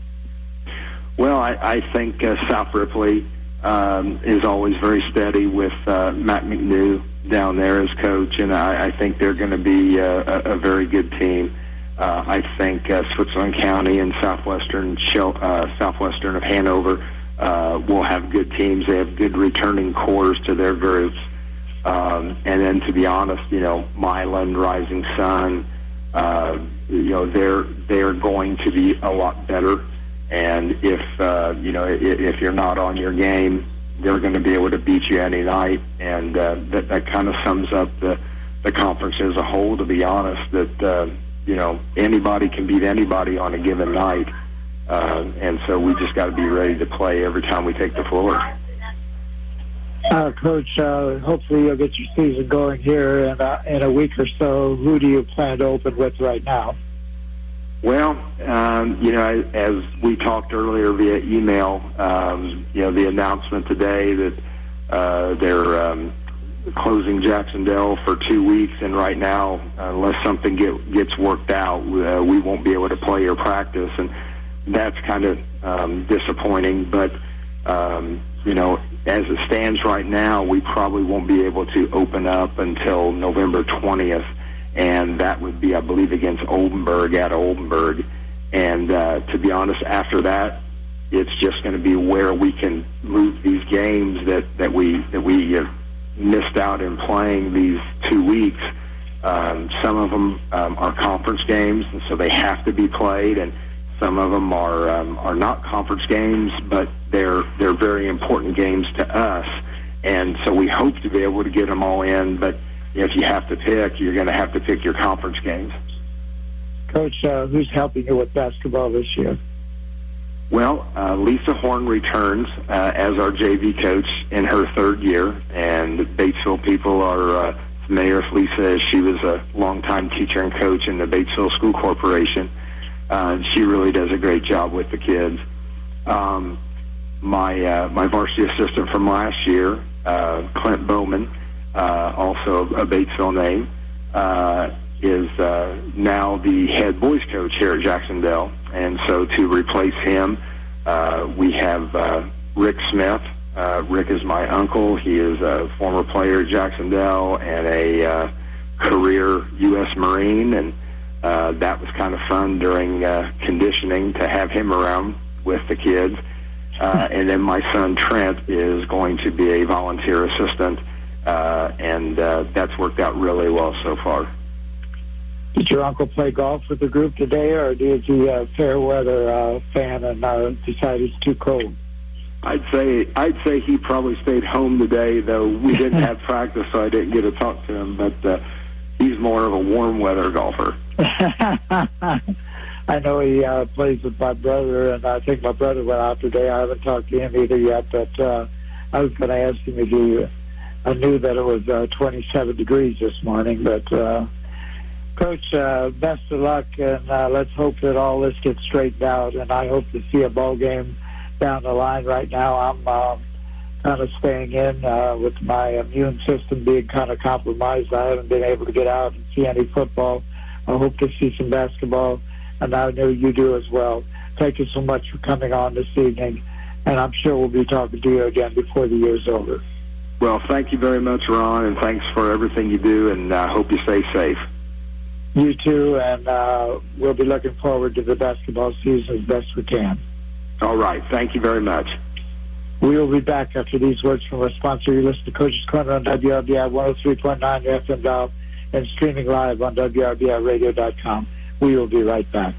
N: Well, I, I think uh, South Ripley um, is always very steady with uh, Matt McNew down there as coach, and I, I think they're going to be uh, a, a very good team. Uh, I think uh, Switzerland County and Southwestern uh, Southwestern of Hanover uh, will have good teams. They have good returning cores to their groups. Um, and then, to be honest, you know, Milan, Rising Sun, uh, you know, they're they're going to be a lot better. And if uh, you know, if, if you're not on your game, they're going to be able to beat you any night. And uh, that that kind of sums up the the conference as a whole. To be honest, that uh, you know anybody can beat anybody on a given night. Uh, and so we just got to be ready to play every time we take the floor.
B: Uh, Coach, uh, hopefully you'll get your season going here in, uh, in a week or so. Who do you plan to open with right now?
N: Well, um, you know, as we talked earlier via email, um, you know, the announcement today that uh, they're um, closing Jacksonville for two weeks, and right now, unless something get, gets worked out, uh, we won't be able to play or practice, and that's kind of um, disappointing. But um, you know, as it stands right now, we probably won't be able to open up until November twentieth and that would be, I believe, against Oldenburg at Oldenburg. And uh, to be honest, after that, it's just going to be where we can move these games that that we that we have missed out in playing these two weeks. Um, some of them um, are conference games, and so they have to be played, and some of them are um, are not conference games, but they're they're very important games to us, and so we hope to be able to get them all in, but if you have to pick, you're going to have to pick your conference games.
B: Coach, uh, who's helping you with basketball this year?
N: Well, uh, Lisa Horn returns uh, as our JV coach in her third year, and Batesville people are uh, familiar with Lisa as she was a longtime teacher and coach in the Batesville School Corporation. Uh, she really does a great job with the kids. Um, my uh, my varsity assistant from last year, uh, Clint Bowman, also a Batesville name, uh, is uh, now the head boys coach here at Jacksonville. And so to replace him, uh, we have uh, Rick Smith. Uh, Rick is my uncle. He is a former player at Jacksonville and a uh, career U.S. Marine. And uh, that was kind of fun during uh, conditioning to have him around with the kids. Uh, and then my son Trent is going to be a volunteer assistant uh, and uh, that's worked out really well so far.
B: Did your uncle play golf with the group today, or did he a uh, fair weather uh, fan and uh, decide it's too cold?
N: I'd say I'd say he probably stayed home today, though we didn't have practice, so I didn't get to talk to him. But uh, he's more of a warm weather golfer.
B: I know he uh, plays with my brother, and I think my brother went out today. I haven't talked to him either yet, but uh, I was going to ask him if he I knew that it was uh, 27 degrees this morning, but uh, Coach, uh, best of luck, and uh, let's hope that all this gets straightened out. And I hope to see a ball game down the line. Right now, I'm uh, kind of staying in uh, with my immune system being kind of compromised. I haven't been able to get out and see any football. I hope to see some basketball, and I know you do as well. Thank you so much for coming on this evening, and I'm sure we'll be talking to you again before the year's over.
N: Well, thank you very much, Ron, and thanks for everything you do, and I uh, hope you stay safe.
B: You too, and uh, we'll be looking forward to the basketball season as best we can.
N: All right. Thank you very much.
B: We will be back after these words from our sponsor. You listen to Coach's Corner on WRBI 103.9 FM dial and streaming live on WRBIRadio.com. We will be right back.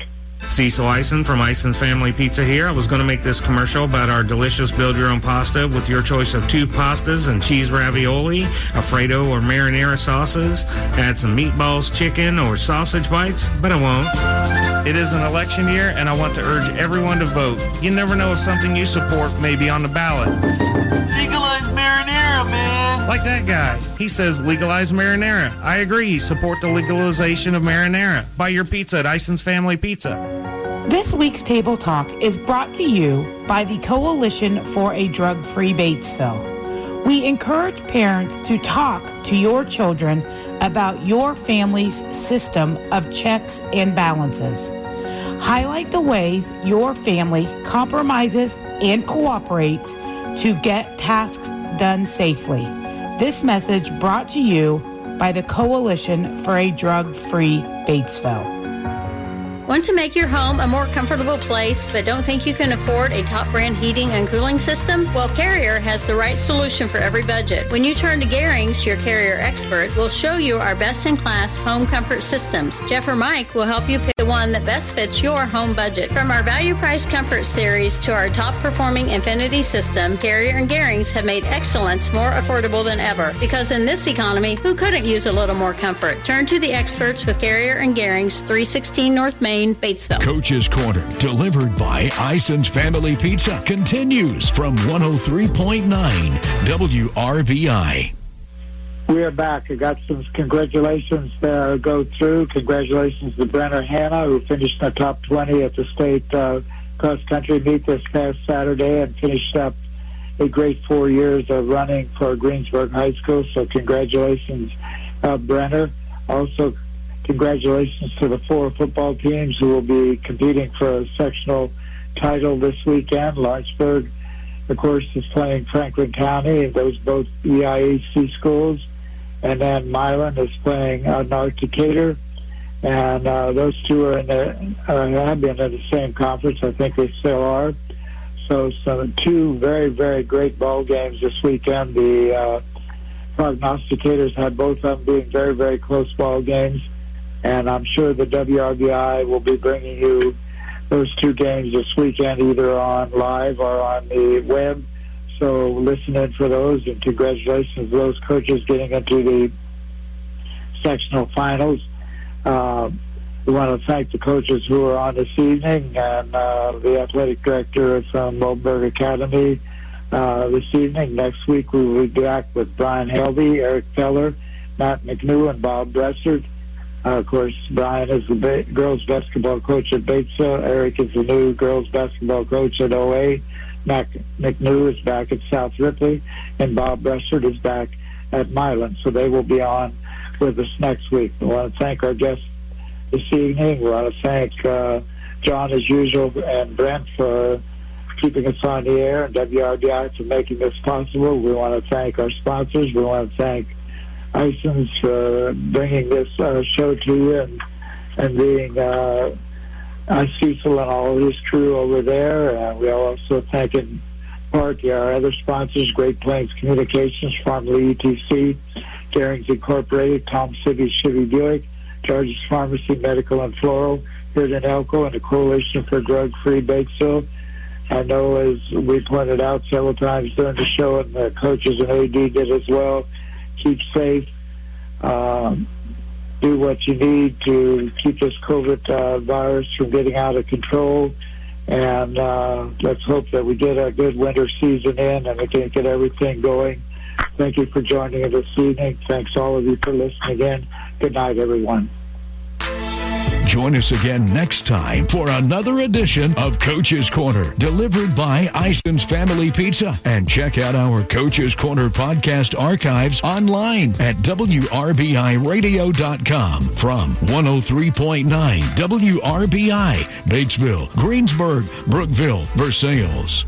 D: Cecil Ison from Ison's Family Pizza here. I was going to make this commercial about our delicious build your own pasta with your choice of two pastas and cheese ravioli, Alfredo or marinara sauces. Add some meatballs, chicken, or sausage bites, but I won't. It is an election year, and I want to urge everyone to vote. You never know if something you support may be on the ballot.
E: Legalize marinara, man.
D: Like that guy. He says legalize marinara. I agree. Support the legalization of marinara. Buy your pizza at Ison's Family Pizza.
F: This week's Table Talk is brought to you by the Coalition for a Drug-Free Batesville. We encourage parents to talk to your children about your family's system of checks and balances. Highlight the ways your family compromises and cooperates to get tasks done safely. This message brought to you by the Coalition for a Drug-Free Batesville.
J: Want to make your home a more comfortable place but don't think you can afford a top brand heating and cooling system? Well, Carrier has the right solution for every budget. When you turn to Garings, your Carrier expert will show you our best in class home comfort systems. Jeff or Mike will help you pick one that best fits your home budget. From our value price comfort series to our top performing Infinity system, Carrier and Garings have made excellence more affordable than ever. Because in this economy, who couldn't use a little more comfort? Turn to the experts with Carrier and Garings, 316 North Main. Batesville.
A: Coach's Corner, delivered by Ison's Family Pizza, continues from 103.9 WRBI.
B: We are back. I got some congratulations to go through. Congratulations to Brenner Hanna, who finished in the top 20 at the state uh, cross country meet this past Saturday and finished up a great four years of running for Greensburg High School. So, congratulations, uh, Brenner. Also, congratulations to the four football teams who will be competing for a sectional title this weekend. Lawrenceburg, of course, is playing Franklin County. Those both EIHC schools. And then Milan is playing uh, North. And uh, those two are in the, uh, have been in the same conference. I think they still are. So, some two very, very great ball games this weekend. The uh, prognosticators had both of them being very, very close ball games and I'm sure the WRBI will be bringing you those two games this weekend, either on live or on the web. So listen in for those, and congratulations to those coaches getting into the sectional finals. Uh, we want to thank the coaches who are on this evening and uh, the athletic director from Oldenburg Academy uh, this evening. Next week we will be back with Brian Helby, Eric Feller, Matt McNew, and Bob Bressard. Uh, of course, Brian is the ba- girls basketball coach at Batesville. Eric is the new girls basketball coach at OA. Mac McNew is back at South Ripley, and Bob Bressard is back at Milan. So they will be on with us next week. We want to thank our guests this evening. We want to thank uh, John, as usual, and Brent for keeping us on the air, and WRBI for making this possible. We want to thank our sponsors. We want to thank Ison's for bringing this uh, show to you and, and being uh, uh, Cecil and all of his crew over there. Uh, we also thank in part our other sponsors, Great Plains Communications, formerly ETC, Garings Incorporated, Tom City Chevy Buick, George's Pharmacy, Medical and Floral, in Elko, and the Coalition for Drug-Free Batesville. I know, as we pointed out several times during the show, and the coaches and AD did as well, keep safe, um, do what you need to keep this COVID uh, virus from getting out of control. And uh, let's hope that we get a good winter season in and we can get everything going. Thank you for joining us this evening. Thanks all of you for listening in. Good night, everyone.
A: Join us again next time for another edition of Coach's Corner, delivered by Ison's Family Pizza. And check out our Coach's Corner podcast archives online at WRBIRadio.com from 103.9 WRBI, Batesville, Greensburg, Brookville, Versailles.